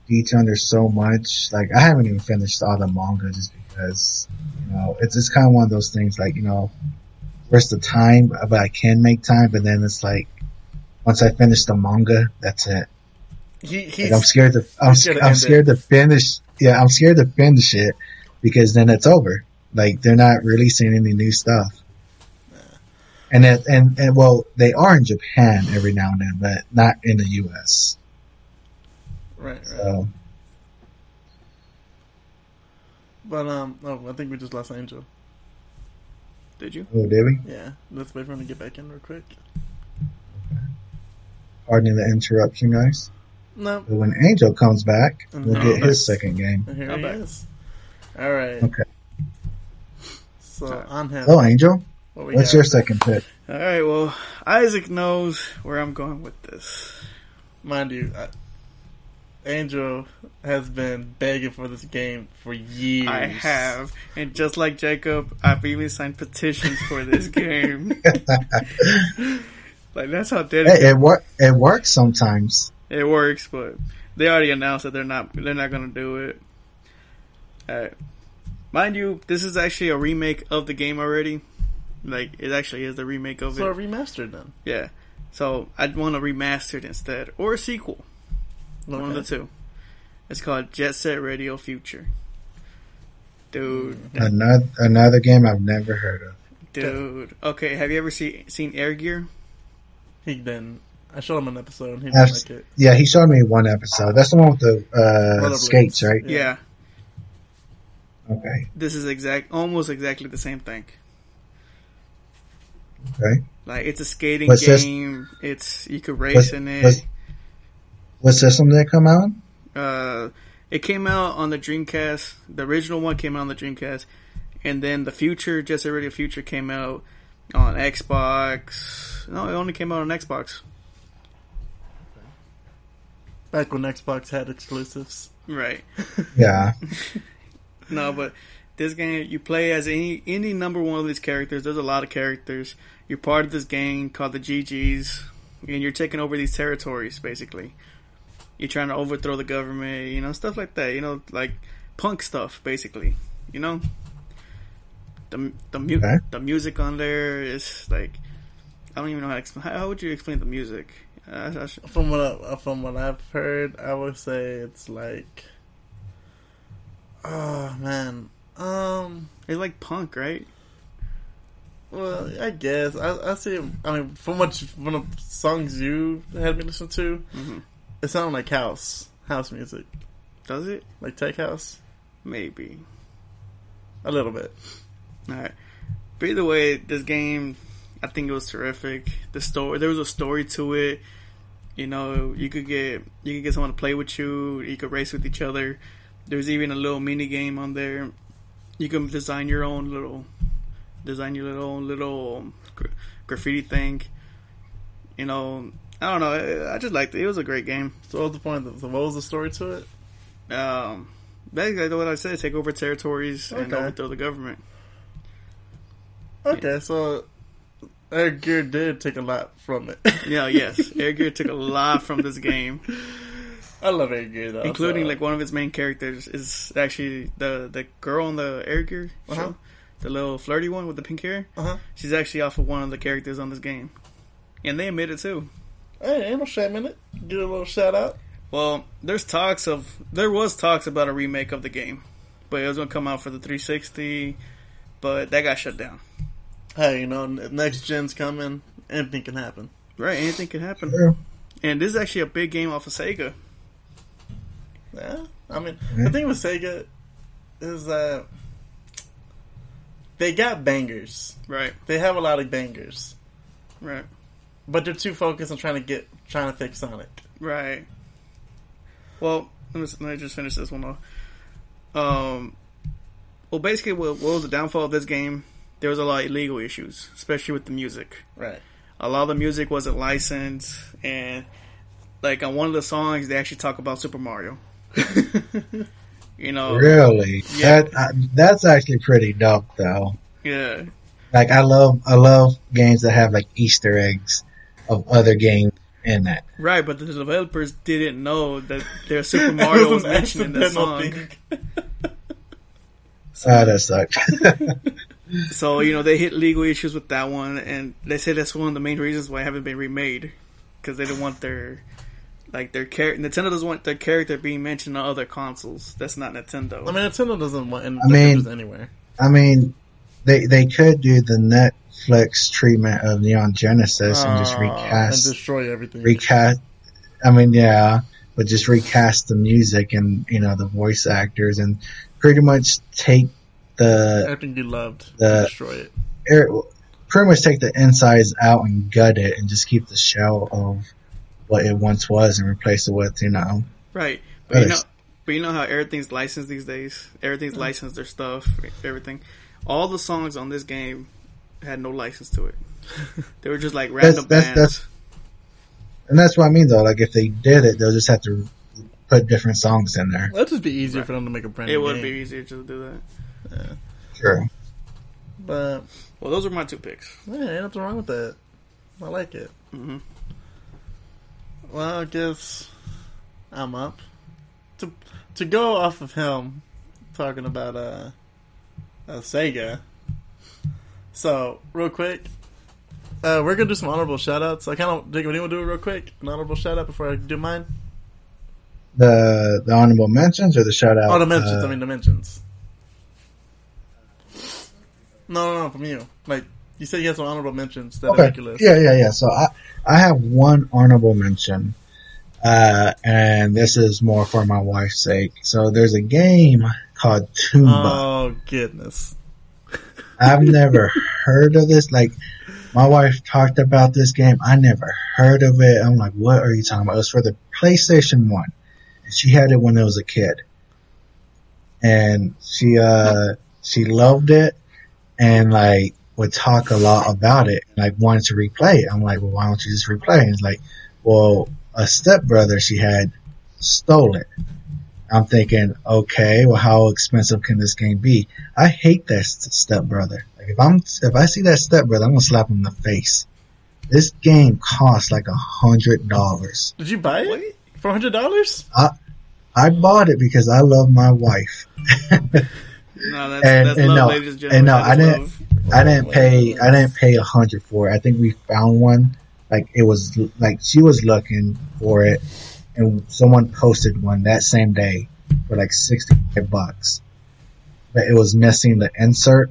detailed. There's so much. Like I haven't even finished all the manga just because you know it's it's kind of one of those things. Like you know, where's the time? But I can make time. But then it's like once I finish the manga, that's it. He Like I'm scared to I'm, scared to I'm it. scared to finish. Yeah, I'm scared to finish it because then it's over. Like they're not releasing any new stuff. And it, and and well, they are in Japan every now and then, but not in the U.S. right right. So But um, oh, I think we just lost Angel. Did you? oh, did we? Yeah, let's wait for him to get back in real quick. Pardon the interruption, guys. No, But when Angel comes back, we'll No, get that's- his second game. here I'm he back. is. All right. Okay. So on him. Hello, Angel. What What's got? your second pick? All right. Well, Isaac knows where I'm going with this. Mind you, I, Angel has been begging for this game for years. I have, and just like Jacob, I've even signed petitions for this game. like that's how Hey, it work. It works sometimes. it works. But they already announced that they're not they're not gonna do it. Alright. Mind you, this is actually a remake of the game already. Like it actually is the remake of So it. So remastered then. Yeah. So I'd want a remastered instead, or a sequel. One of the two. It's called Jet Set Radio Future. Dude, Another another game I've never heard of. dude. Okay, have you ever seen seen Air Gear? He didn't. I showed him an episode. and He didn't like it. Yeah, he showed me one episode. That's the one with the uh, skates, right? Yeah. Yeah. Okay. This is exact, almost exactly the same thing. Okay. Like it's a skating What's this? game. It's you could race What's- in it. what's- What system did it come out? Uh, it came out on the Dreamcast. The original one came out on the Dreamcast, and then the future, Jet Set Radio Future, came out on Xbox. No, it only came out on Xbox. Back when Xbox had exclusives. Right. Yeah. No, but this game you play as any any number one of these characters. There's a lot of characters. You're part of this gang called the GGs, and you're taking over these territories. Basically, you're trying to overthrow the government. You know, stuff like that. You know, like punk stuff. Basically, you know. The the mu- Okay. the music on there is like I don't even know how to explain. How, how would you explain the music? Uh, I should- From what I, from what I've heard, I would say it's like, oh man, um, it's like punk, right? Well, I guess I, I see. I mean, from what you, from the songs you had me listen to, Mhm. it sounded like house, house music, Does it? like tech house, Maybe. a little bit. Alright. But either way, this game, I think it was terrific. The story, there was a story to it. You know, you could get you could get someone to play with you. You could race with each other. There's even a little mini game on there. You can design your own little, design your little little gra- graffiti thing. You know, I don't know. I, I just liked it. It was a great game. So what was the point? Of, so what was the story to it? Um, basically, what I said: take over territories and overthrow the government. Okay, so Air Gear did take a lot from it. Yeah, yes. Air Gear took a lot from this game. I love Air Gear though, including so- like one of its main characters is actually the the girl on the Air Gear Uh-huh. The little flirty one with the pink hair. Uh-huh. She's actually off of one of the characters on this game, and they admit it too. Hey, ain't no shame in it. Give a little shout out. Well, there's talks of there was talks about a remake of the game, but it was gonna come out for the 360, but that got shut down. Hey, you know, next gen's coming. Anything can happen. Right, anything can happen. True. And this is actually a big game off of Sega. Yeah, I mean, Yeah. the thing with Sega is that they got bangers. Right, They have a lot of bangers, right, but they're too focused on trying to get trying to fix Sonic. right. Well, let me, let me just finish this one off. Um, well, basically, what, what was the downfall of this game? There was a lot of legal issues, especially with the music. Right. A lot of the music wasn't licensed, and like on one of the songs, they actually talk about Super Mario. you know, Really? Yeah. That uh, that's actually pretty dope, though. yeah, Like I love I love games that have like Easter eggs of other games in that. right. But the developers didn't know that their Super Mario was an mentioned in that accidental song. thing. Ah, that sucked. So you know they hit legal issues with that one, and they say that's one of the main reasons why it haven't been remade because they didn't want their like their character. Nintendo doesn't want their character being mentioned on other consoles. That's not Nintendo. I mean, Nintendo doesn't want any I mean- anywhere. I mean, they they could do the Netflix treatment of Neon Genesis and just Uh, recast and destroy everything. recast. I mean, yeah, but just recast the music and you know the voice actors and pretty much take the everything you loved, The- destroy it. er, pretty much take the insides out and gut it and just keep the shell of what it once was and replace it with you know right? But you know, but you know how everything's licensed these days. Everything's licensed their stuff, everything. All the songs on this game had no license to it. They were just like random that's- bands. that's- and that's what I mean though. Like if they did it, they'll just have to put different songs in there. That'd just be easier for them to make a brand it new would game. be easier to do that. Yeah. Sure. But Well, those are my two picks. yeah, ain't nothing wrong with that. I like it. hmm Well, I guess I'm up to to go off of him talking about uh, uh Sega. So real quick, uh, we're gonna do some honorable shout outs. I kind of Jacob, anyone do it real quick? An honorable shout out before I do mine. The the honorable mentions or the shout out. Oh, the mentions. uh, I mean the mentions. No, no, no, from you. Like you said, you had some honorable mentions that Okay. list. Yeah, yeah, yeah. So I I have one honorable mention, uh, and this is more for my wife's sake. So there's a game called Tomba. Oh goodness. I've never heard of this. Like my wife talked about this game. I never heard of it. I'm like, what are you talking about? It was for the PlayStation One, and she had it when I was a kid, and she uh she loved it, and like would talk a lot about it, and, like wanted to replay it. I'm like, well, why don't you just replay it? And it's like, well, a stepbrother she had stole it. I'm thinking, okay, well, how expensive can this game be? I hate that st- stepbrother. Like if I'm if I see that stepbrother, I'm gonna slap him in the face. This game costs like a hundred dollars. Did you buy it for hundred dollars? I, I bought it because I love my wife. No, that's, And- that's and love, no, ladies and and no, I didn't- love. I didn't pay I didn't pay a hundred for it. I think we found one. Like it was like she was looking for it, and someone posted one that same day for like sixty five bucks. But it was missing the insert,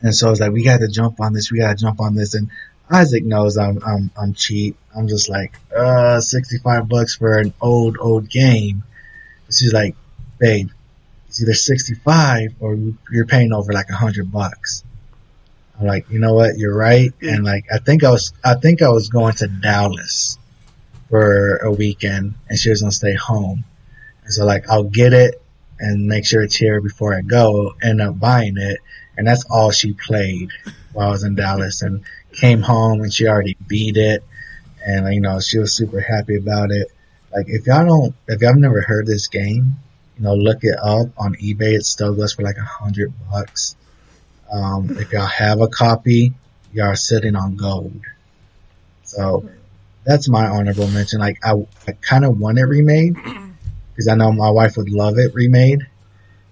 and so I was like, "We got to jump on this. We got to jump on this." And Isaac knows I'm I'm I'm cheap. I'm just like, uh, sixty five bucks for an old old game. She's like, "Babe, it's either 65 or you're paying over like a hundred bucks. I'm like, you know what? You're right. And like, I think I was, I think I was going to Dallas for a weekend and she was going to stay home. And so like, I'll get it and make sure it's here before I go, end up buying it. And that's all she played while I was in Dallas and came home and she already beat it. And you know, she was super happy about it. Like if y'all don't, if y'all have never heard this game, you know, look it up on eBay. It still goes for like a hundred bucks. Um, if y'all have a copy, y'all are sitting on gold. So that's my honorable mention. Like I, I kind of want it remade because I know my wife would love it remade.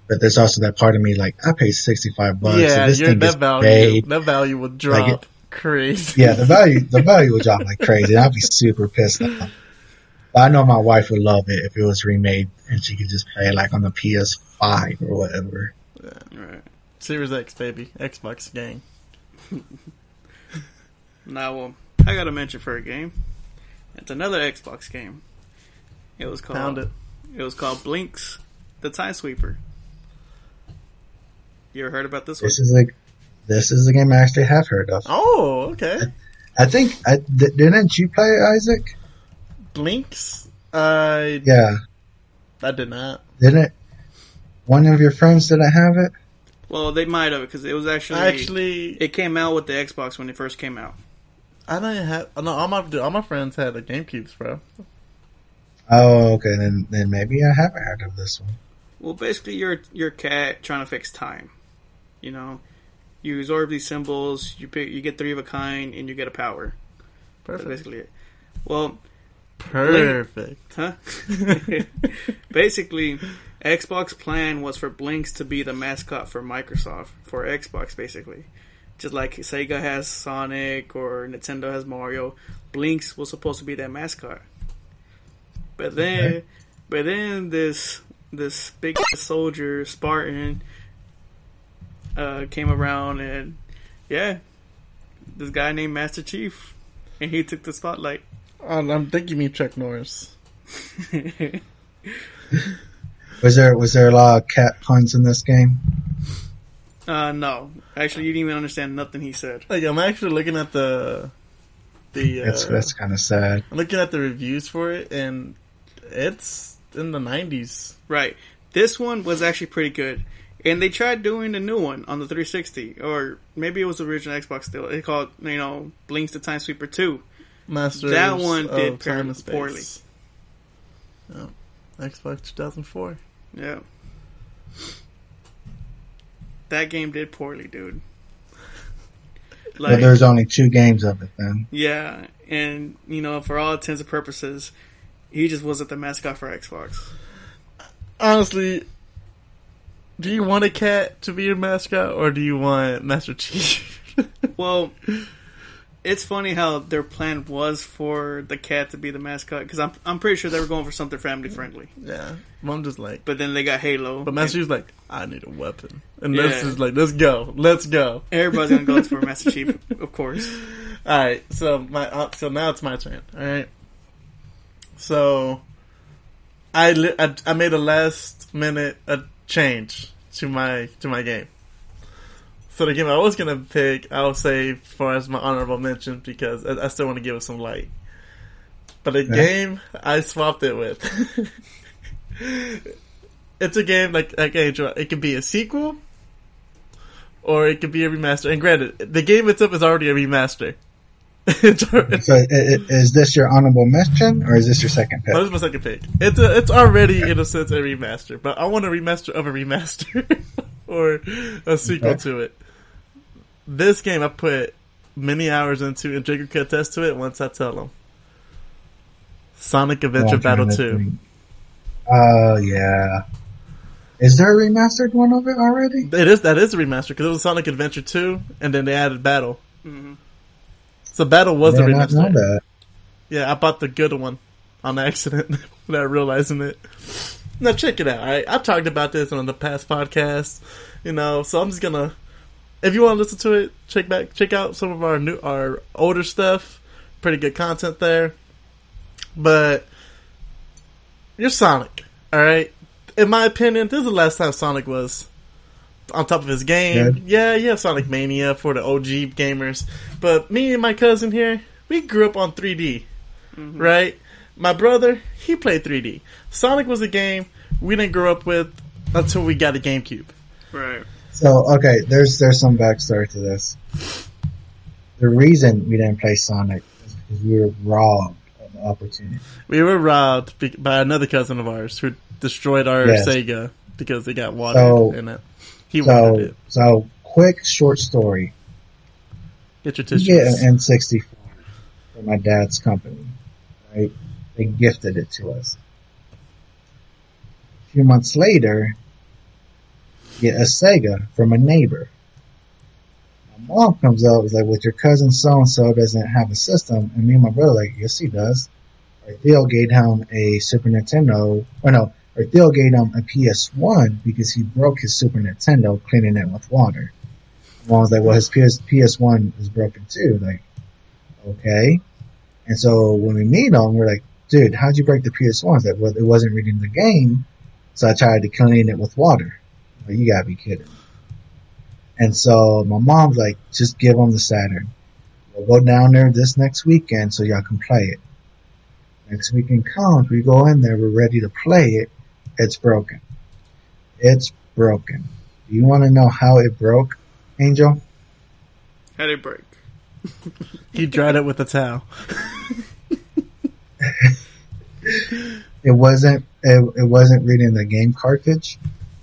But there's also that part of me like I paid sixty five bucks. yeah, so this your, thing that value that value would drop Like crazy. Yeah, the value the value would drop like crazy. I'd be super pissed off. But I know my wife would love it if it was remade and she could just play it like on the PS5 or whatever. Right. Series X baby, Xbox gang. Now, well, I got to mention for a game. It's another Xbox game. It was called Pound it. It was called Blinx, the Time Sweeper. You ever heard about this one? This is a this is a game I actually have heard of. Oh, okay. I think I th- didn't you play it, Isaac? Blinx. I Yeah, I did not. didn't one of your friends didn't have it? Well, they might have because it was actually Actually, it came out with the Xbox when it first came out. I didn't have. No, all my dude, all my friends had a GameCubes, bro. Oh, okay. Then then maybe I haven't heard of this one. Well, basically, you're you're cat trying to fix time. You know, you absorb these symbols, you pick, you get three of a kind, and you get a power. That's basically it. Well, Perfect. huh? basically, Xbox plan was for Blinx to be the mascot for Microsoft for Xbox, basically. Just like Sega has Sonic or Nintendo has Mario, Blinx was supposed to be that mascot. But then, Okay. but then this this big soldier Spartan uh, came around and yeah, this guy named Master Chief, and he took the spotlight. Um, I'm thinking me Chuck Norris. Was there was there a lot of cat puns in this game? uh, no, actually, you didn't even understand nothing he said. Like I'm actually looking at the the. Uh, That's that's kind of sad. I'm looking at the reviews for it, and it's in the 90s. Right. This one was actually pretty good. And they tried doing the new one on the 360, or maybe it was the original Xbox still. It called, you know, Blinx the Time Sweeper 2. Masters That one of did Time and poorly. Space. Oh, Xbox 2004. Yeah. That game did poorly, dude. But there's only two games of it then. yeah, and, you know, for all intents and purposes, he just wasn't the mascot for Xbox. Honestly, do you want a cat to be your mascot, or do you want Master Chief? Well, it's funny how their plan was for the cat to be the mascot because I'm I'm pretty sure they were going for something family friendly. yeah, I'm just like, But then they got Halo. but Master Chief's like, I need a weapon, and Yeah. this is like, let's go, let's go. everybody's gonna go for Master Chief, of course. All right, so my uh, so now it's my turn. All right, so I li- I, I made a last minute a change to my to my game. So the game I was gonna pick, I'll say for as my honorable mention because I, I still want to give it some light. But the Yeah. game I swapped it with. it's a game like like Angel. It could be a sequel, or it could be a remaster. And granted, the game itself is already a remaster. So is this your honorable mention or is this your second pick? that was my second pick. It's a, it's already in a sense a remaster, but I want a remaster of a remaster or a sequel Okay. to it. This game I put many hours into, and Jacob can attest to it once I tell him. Sonic Adventure Long time Battle Two. week. Oh yeah. Is there a remastered one of it already? It is that is a remaster because it was Sonic Adventure Two, and then they added Battle. hmm So Battle was I a did not remaster. that. Yeah, I bought the good one on accident without realizing it. Now check it out. Alright, I've talked about this on the past podcast, you know. So I'm just gonna, if you want to listen to it, check back, check out some of our new, our older stuff. Pretty good content there. But you're Sonic, all right. In my opinion, this is the last time Sonic was on top of his game. Good. Yeah, you have Sonic Mania for the OG gamers, but me and my cousin here, we grew up on 3D, mm-hmm. right? My brother, he played 3D. Sonic was a game we didn't grow up with until we got a GameCube. Right. So okay, there's there's some backstory to this. The reason we didn't play Sonic is because we were robbed of the opportunity. We were robbed by another cousin of ours who destroyed our Yes. Sega because it got water So- in it. He wanted So it. so quick short story. Get your You tissues. get an N64 from my dad's company, right? They gifted it to us. A few months later, get a Sega from a neighbor. My mom comes up, is like, "With your cousin so and so doesn't have a system," and me and my brother like, "Yes, he does." Our Theo gave him a Super Nintendo, or no, or Theo gave him a PS1 because he broke his Super Nintendo cleaning it with water. Mom was like, well, his PS, PS1 is broken too. Like, okay. And so when we meet him, we're like, dude, how'd you break the PS1? I was like, well, it wasn't reading the game, so I tried to clean it with water. Like, you gotta be kidding. And so my mom's like, just give them the Saturn. We'll go down there this next weekend so y'all can play it. Next weekend comes, we go in there, we're ready to play it. It's broken. It's broken. Do you want to know how it broke, Angel? How did it break? He dried it with a towel. It wasn't. It, it wasn't reading the game cartridge.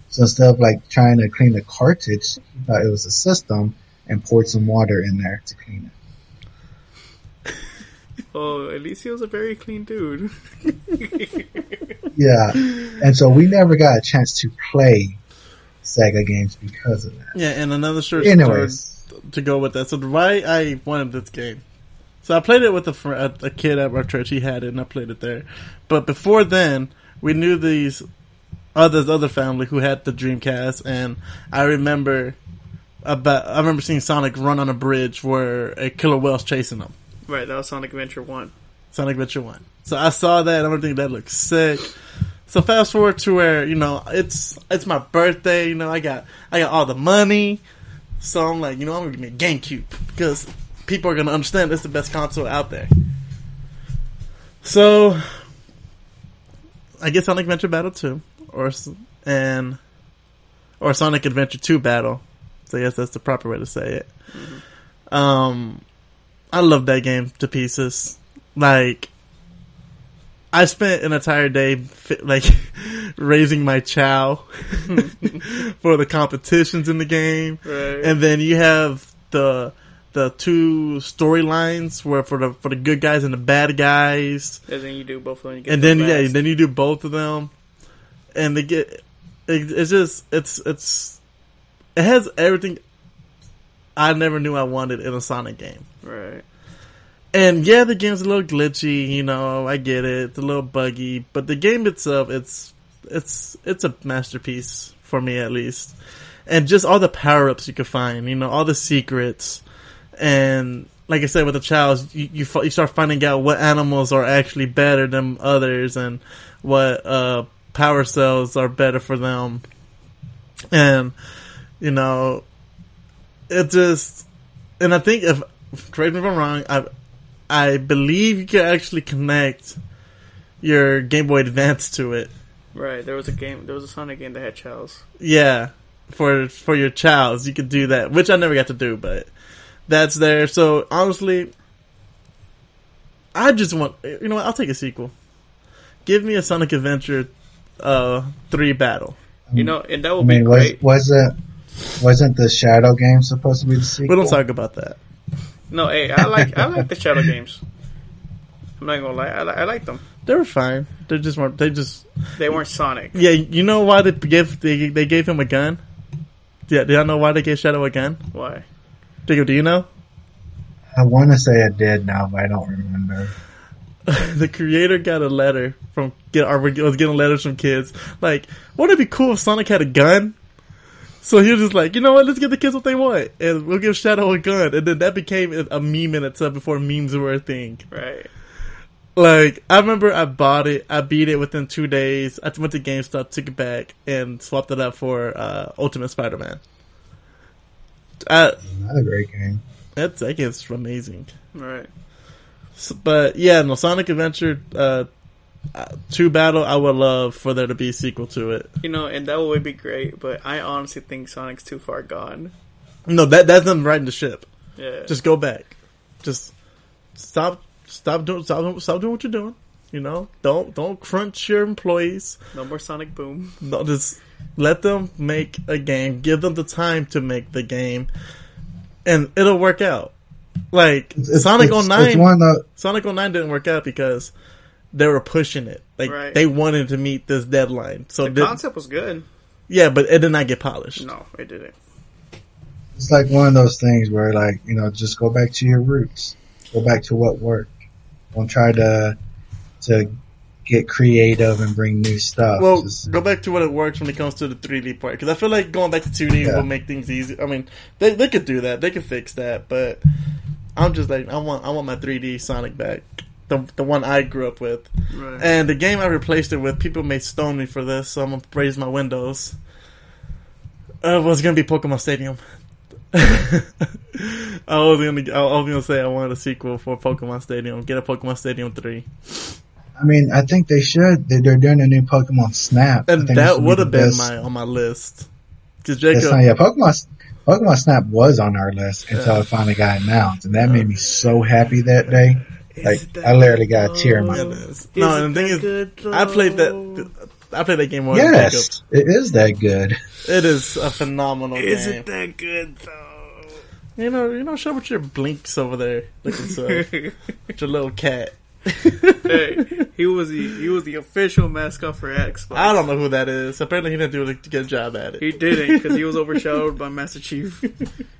So instead of like trying to clean the cartridge, he thought it was a system and poured some water in there to clean it. Oh, Elicio's a very clean dude. Yeah, and so we never got a chance to play Sega games because of that. Yeah, and another short Anyways, story to go with that. So why I wanted this game. So I played it with a, a, a kid at our church. He had it, and I played it there. But before then, we knew these others, other family who had the Dreamcast, and I remember about I remember seeing Sonic run on a bridge where a killer whale's chasing him. right, that was Sonic Adventure 1. Sonic Adventure One. So I saw that, and I'm thinking that looks sick. So fast forward to where you know it's it's my birthday. You know I got I got all the money, so I'm like you know I'm gonna give me a GameCube because people are gonna understand it's the best console out there. So I get Sonic Adventure Battle Two, or and or Sonic Adventure Two Battle. So I guess that's the proper way to say it. Um, I love that game to pieces. Like, I spent an entire day like raising my Chao for the competitions in the game, Right. and then you have the the two storylines where for the for the good guys and the bad guys, and then you do both of them. You get and the then yeah, then you do both of them, and they get it, it's just it's it's it has everything I never knew I wanted in a Sonic game. Right. And yeah, the game's a little glitchy, you know, I get it. It's a little buggy, but the game itself, it's it's it's a masterpiece for me at least. And just all the power-ups you could find, you know, all the secrets. And like I said with the child, you you, you start finding out what animals are actually better than others and what uh power cells are better for them. And you know, it just and I think if correct me if I'm wrong, I I believe you can actually connect your Game Boy Advance to it. Right. There was a game. There was a Sonic game that had chows. Yeah, for for your childs, you could do that, which I never got to do, but that's there. So honestly, I just want you know what? I'll take a sequel. Give me a Sonic Adventure uh three battle. You know, and that I would mean, be was great. wasn't wasn't the Shadow game supposed to be the sequel? We don't talk about that. No, hey, I like I like the Shadow games. I'm not gonna lie, I, li- I like them. They were fine. They just weren't. They just They weren't Sonic. yeah. You know why they gave they they gave him a gun? Yeah, do y'all know why they gave Shadow a gun? Why? Jacob, do you know? I want to say I did now, but I don't remember. the creator got a letter from get or was getting letters from kids like, wouldn't it be cool if Sonic had a gun? So he was just like, you know what? Let's give the kids what they want, and we'll give Shadow a gun, and then that became a a meme in itself before memes were a thing. Right. Like I remember, I bought it, I beat it within two days. I went to GameStop, took it back, and swapped it up for uh, Ultimate Spider-Man. Uh, Not a great game. that's that game's amazing. Right. But yeah, no Sonic Adventure uh, two battle. I would love for there to be a sequel to it. You know, and that would be great. But I honestly think Sonic's too far gone. No, that that's them riding the ship. Yeah. Just go back. Just stop, stop doing, stop, stop doing what you're doing. You know, don't don't crunch your employees. no more Sonic Boom. No, just let them make a game. Give them the time to make the game, and it'll work out. Like It's- Sonic it's- 09, It's one the, Sonic 09 didn't work out because they were pushing it. Like Right. they wanted to meet this deadline. So The did- concept was good. yeah, but it did not get polished. No, it didn't. it's like one of those things where like you know just go back to your roots, go back to what worked. Don't try to to get creative and bring new stuff. Well, Just- go back to what it works when it comes to the 3D part because I feel like going back to 2D Yeah. will make things easy. I mean, they they could do that, they could fix that, but I'm just like I want I want my 3D Sonic back. the the one I grew up with. Right. And the game I replaced it with, people may stone me for this, so I'm gonna raise my windows. Uh, was gonna be Pokemon Stadium. I was gonna, I was gonna say I wanted a sequel for Pokemon Stadium. Get a Pokemon Stadium three, I mean, I think they should. They, they're doing a new Pokemon Snap. And that would the have been best- my on my list. Cause That's Jacob, not, yeah, Pokemon Pokemon Snap was on our list until it finally got announced, and that made me so happy that day. Like that I literally got a tear in my it good, is. no, and the thing is, good, I played that. I played that game more than Yes, it is that good. It is a phenomenal game. Is game. it that good though? You know, you know, show with your Blinx over there, looking so, with your little cat. hey, he was the he was the official mascot for Xbox. I don't know who that is. Apparently, he didn't do a good job at it. He didn't because he was overshadowed by Master Chief.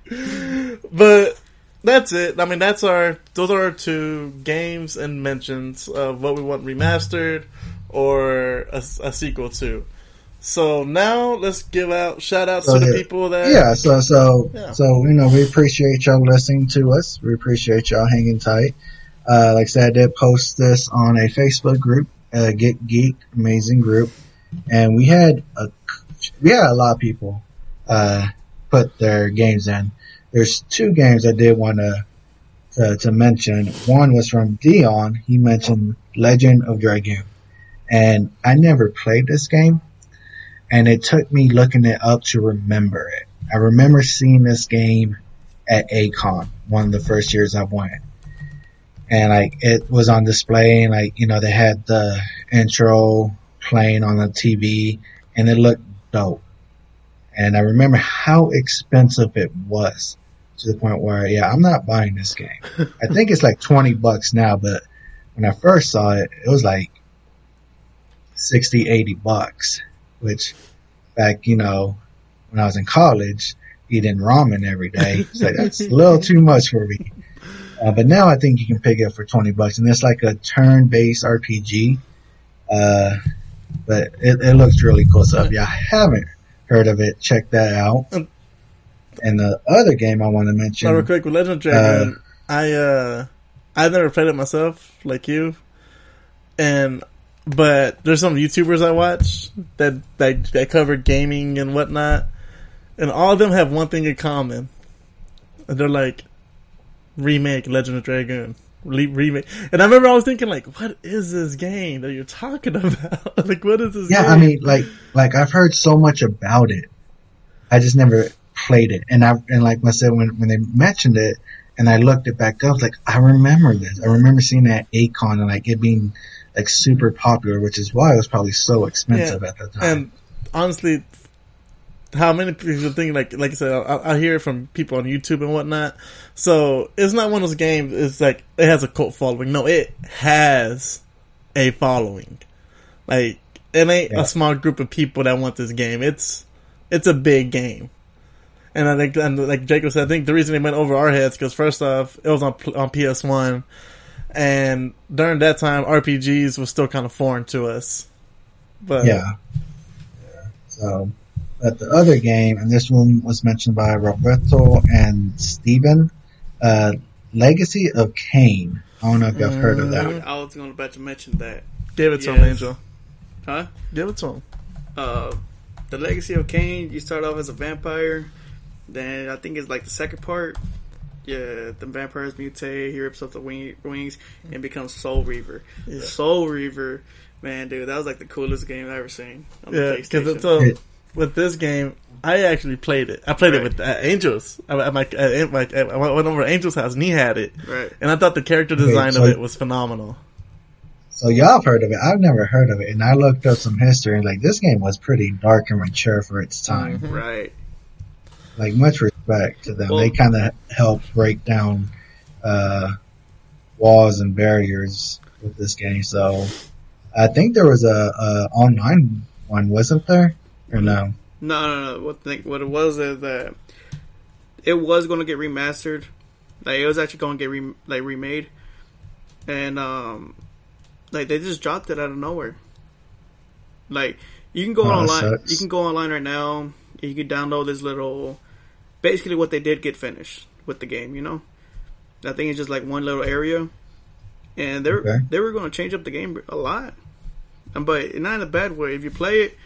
But that's it. I mean, that's our those are our two games and mentions of what we want remastered or a, a sequel to. So now let's give out shout outs So to the yeah. people that Yeah, so so Yeah. so you know we appreciate y'all listening to us. We appreciate y'all hanging tight. Uh, like I said, I did post this on a Facebook group, uh, Get Geek, amazing group, and we had a we had a lot of people uh, put their games in. There's two games I did want to to, mention. One was from Dion. He mentioned Legend of Dragoon, and I never played this game and it took me looking it up to remember it. I remember seeing this game at A-Kon, one of the first years I went. And like, it was on display and like, you know, they had the intro playing on the TV and it looked dope. And I remember how expensive it was to the point where, yeah, I'm not buying this game. I think it's like 20 bucks now, but when I first saw it, it was like 60, 80 bucks which back, you know, when I was in college, eating ramen every day, so that's a little too much for me. Uh, but now I think you can pick it up for 20 bucks and it's like a turn-based RPG. Uh, but it, it looks really cool. So if you haven't heard of it, check that out. And the other game I want to mention, real quick with Legend of Dragon, I uh, I've never played it myself, like you, and but there's some YouTubers I watch that that that cover gaming and whatnot, and all of them have one thing in common. And they're like, remake Legend of Dragoon. Remake, and I remember I was thinking like, what is this game that you're talking about? like, what is this? Yeah, game? I mean, like, like I've heard so much about it. I just never played it, and I and like I said when when they mentioned it, and I looked it back up, like I remember this. I remember seeing that A-Kon and like it being like super popular, which is why it was probably so expensive at the time. And honestly, how many people think like like I said, I, I hear it from people on YouTube and whatnot. So it's not one of those games. It's like it has a cult following. No, it has a following. Like it ain't Yeah. a small group of people that want this game. It's it's a big game. And I think, and like Jacob said, I think the reason it went over our heads because first off, it was on on PS One, and during that time, RPGs was still kind of foreign to us. But yeah. Yeah. So, but the other game, and this one was mentioned by Roberto and Steven, uh, Legacy of Kain. I don't know if y'all have heard of that. Mm. I was going about to mention that. give it to him, Angel. Huh? Give it to him. Uh, the Legacy of Kain. You start off as a vampire. Then I think it's like the second part. Yeah, the vampires mutate. He rips off the wing, wings and becomes Soul Reaver. Yeah. Soul Reaver, man, dude, that was like the coolest game I've ever seen on Yeah, the because PlayStation. so It- with this game, I actually played it. I played Right. it with uh, Angels. I, I, my, uh, my, I went over to Angel's house and he had it, right. and I thought the character design so- of it was phenomenal. So y'all have heard of it. I've never heard of it, and I looked up some history. and Like this game was pretty dark and mature for its time. Mhm. Right. Like much respect to them. Well- they kind of helped break down uh, walls and barriers with this game. So I think there was a, a online one, wasn't there? Or no? No, no, no. What thing? What it was is that it was going to get remastered. Like it was actually going to get re- like remade, and um, like they just dropped it out of nowhere. Like you can go Oh, online. You can go online right now. You can download this little. Basically, what they did get finished with the game. You know, I think it's just like one little area, and they were Okay. they were going to change up the game a lot, but not in a bad way. If you play it,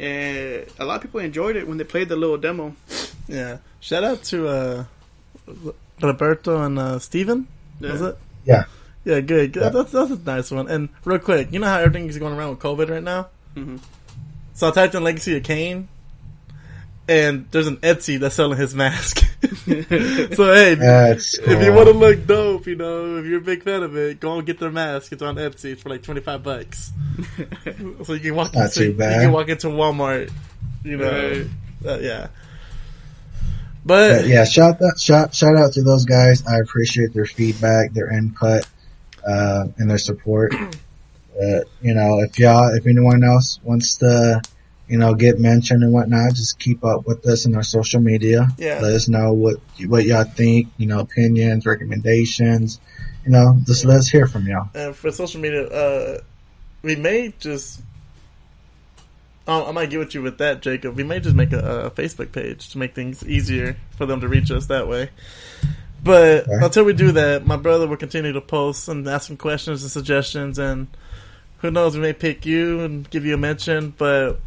and a lot of people enjoyed it when they played the little demo. Yeah. Shout out to uh, Roberto and uh, Steven. Was Yeah. it? Yeah. Yeah, good. Yeah. That's, that's a nice one. And real quick, you know how everything is going around with COVID right now? Mhm. So I typed in Legacy of Kain, and there's an Etsy that's selling his mask. so hey, That's if you want to look dope, you know, if you're a big fan of it, go and get their mask. It's on Etsy for like 25 bucks. so you can walk, Not so too bad. you can walk into Walmart, you know, Right. uh, yeah. But, But yeah, shout out, shout, shout out to those guys. I appreciate their feedback, their input, uh, and their support. Uh, you know, if y'all, if anyone else wants to, you know, get mentioned and whatnot, just keep up with us in our social media. Yeah. Let us know what, what y'all think, you know, opinions, recommendations, you know, just let us hear from y'all. and for social media, uh, we may just. Oh, I might get with you with that, Jacob. We may just make a, a Facebook page to make things easier for them to reach us that way. But Okay. until we do that, my brother will continue to post and ask some questions and suggestions, and who knows, we may pick you and give you a mention. But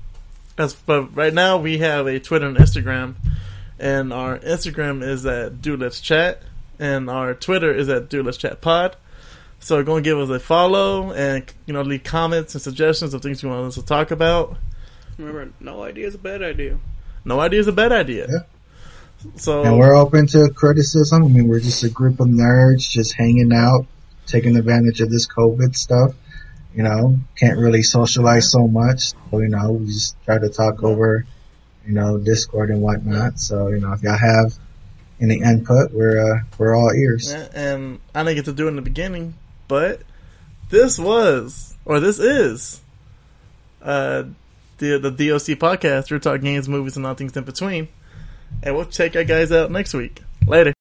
as but right now, we have a Twitter and Instagram, and our Instagram is at Dude Let's Chat, and our Twitter is at Dude Let's Chat Pod. So go and give us a follow, and you know, leave comments and suggestions of things you want us to talk about. Remember, no idea is a bad idea. No idea is a bad idea. Yeah. So And we're open to criticism. I mean, we're just a group of nerds just hanging out, taking advantage of this COVID stuff. You know, can't really socialize so much. So, you know, we just try to talk over, you know, Discord and whatnot. So, you know, if y'all have any input, we're, uh, we're all ears. Yeah, and I didn't get to do it in the beginning, but this was, or this is, uh, the the DLC podcast. We're talking games, movies, and all things in between. And we'll check you guys out next week. Later.